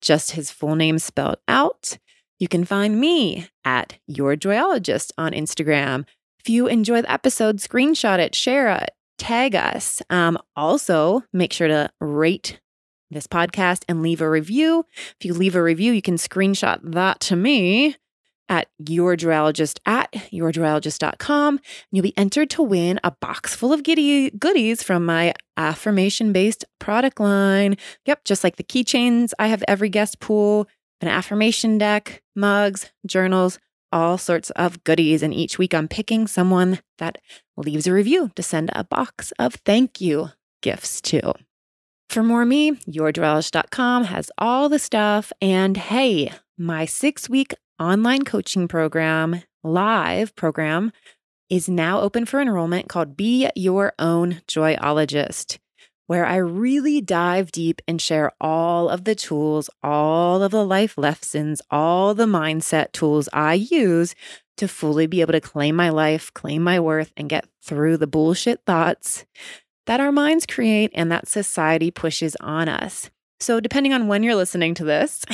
just his full name spelled out. You can find me at Your Joyologist on Instagram. If you enjoy the episode, screenshot it, share it, tag us. Um, also, make sure to rate this podcast and leave a review. If you leave a review, you can screenshot that to me at yourjoyologist at yourjoyologist.com. You'll be entered to win a box full of giddy goodies from my affirmation based product line. Yep, just like the keychains, I have every guest pool, an affirmation deck, mugs, journals, all sorts of goodies. And each week I'm picking someone that leaves a review to send a box of thank you gifts to. For more me, yourjoyologist.com has all the stuff. And hey, my six week online coaching program, live program, is now open for enrollment called Be Your Own Joyologist, where I really dive deep and share all of the tools, all of the life lessons, all the mindset tools I use to fully be able to claim my life, claim my worth, and get through the bullshit thoughts that our minds create and that society pushes on us. So, depending on when you're listening to this, (laughs)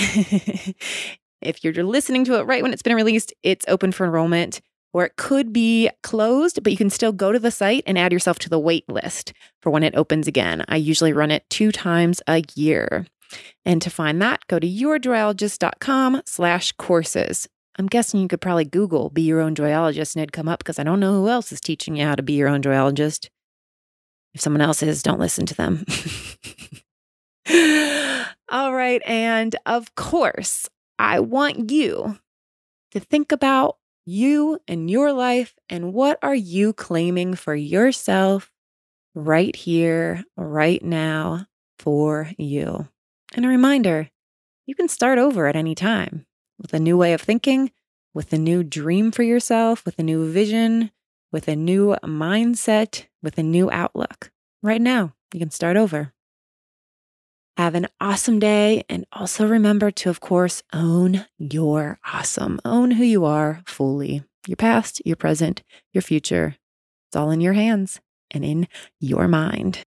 if you're listening to it right when it's been released, it's open for enrollment, or it could be closed, but you can still go to the site and add yourself to the wait list for when it opens again. I usually run it two times a year. And to find that, go to yourjoyologist.com slash courses. I'm guessing you could probably Google be your own joyologist and it'd come up because I don't know who else is teaching you how to be your own joyologist. If someone else is, don't listen to them. (laughs) All right. And of course, I want you to think about you and your life and what are you claiming for yourself right here, right now for you. And a reminder you can start over at any time with a new way of thinking, with a new dream for yourself, with a new vision, with a new mindset, with a new outlook. Right now, you can start over. Have an awesome day. And also remember to, of course, own your awesome. Own who you are fully your past, your present, your future. It's all in your hands and in your mind.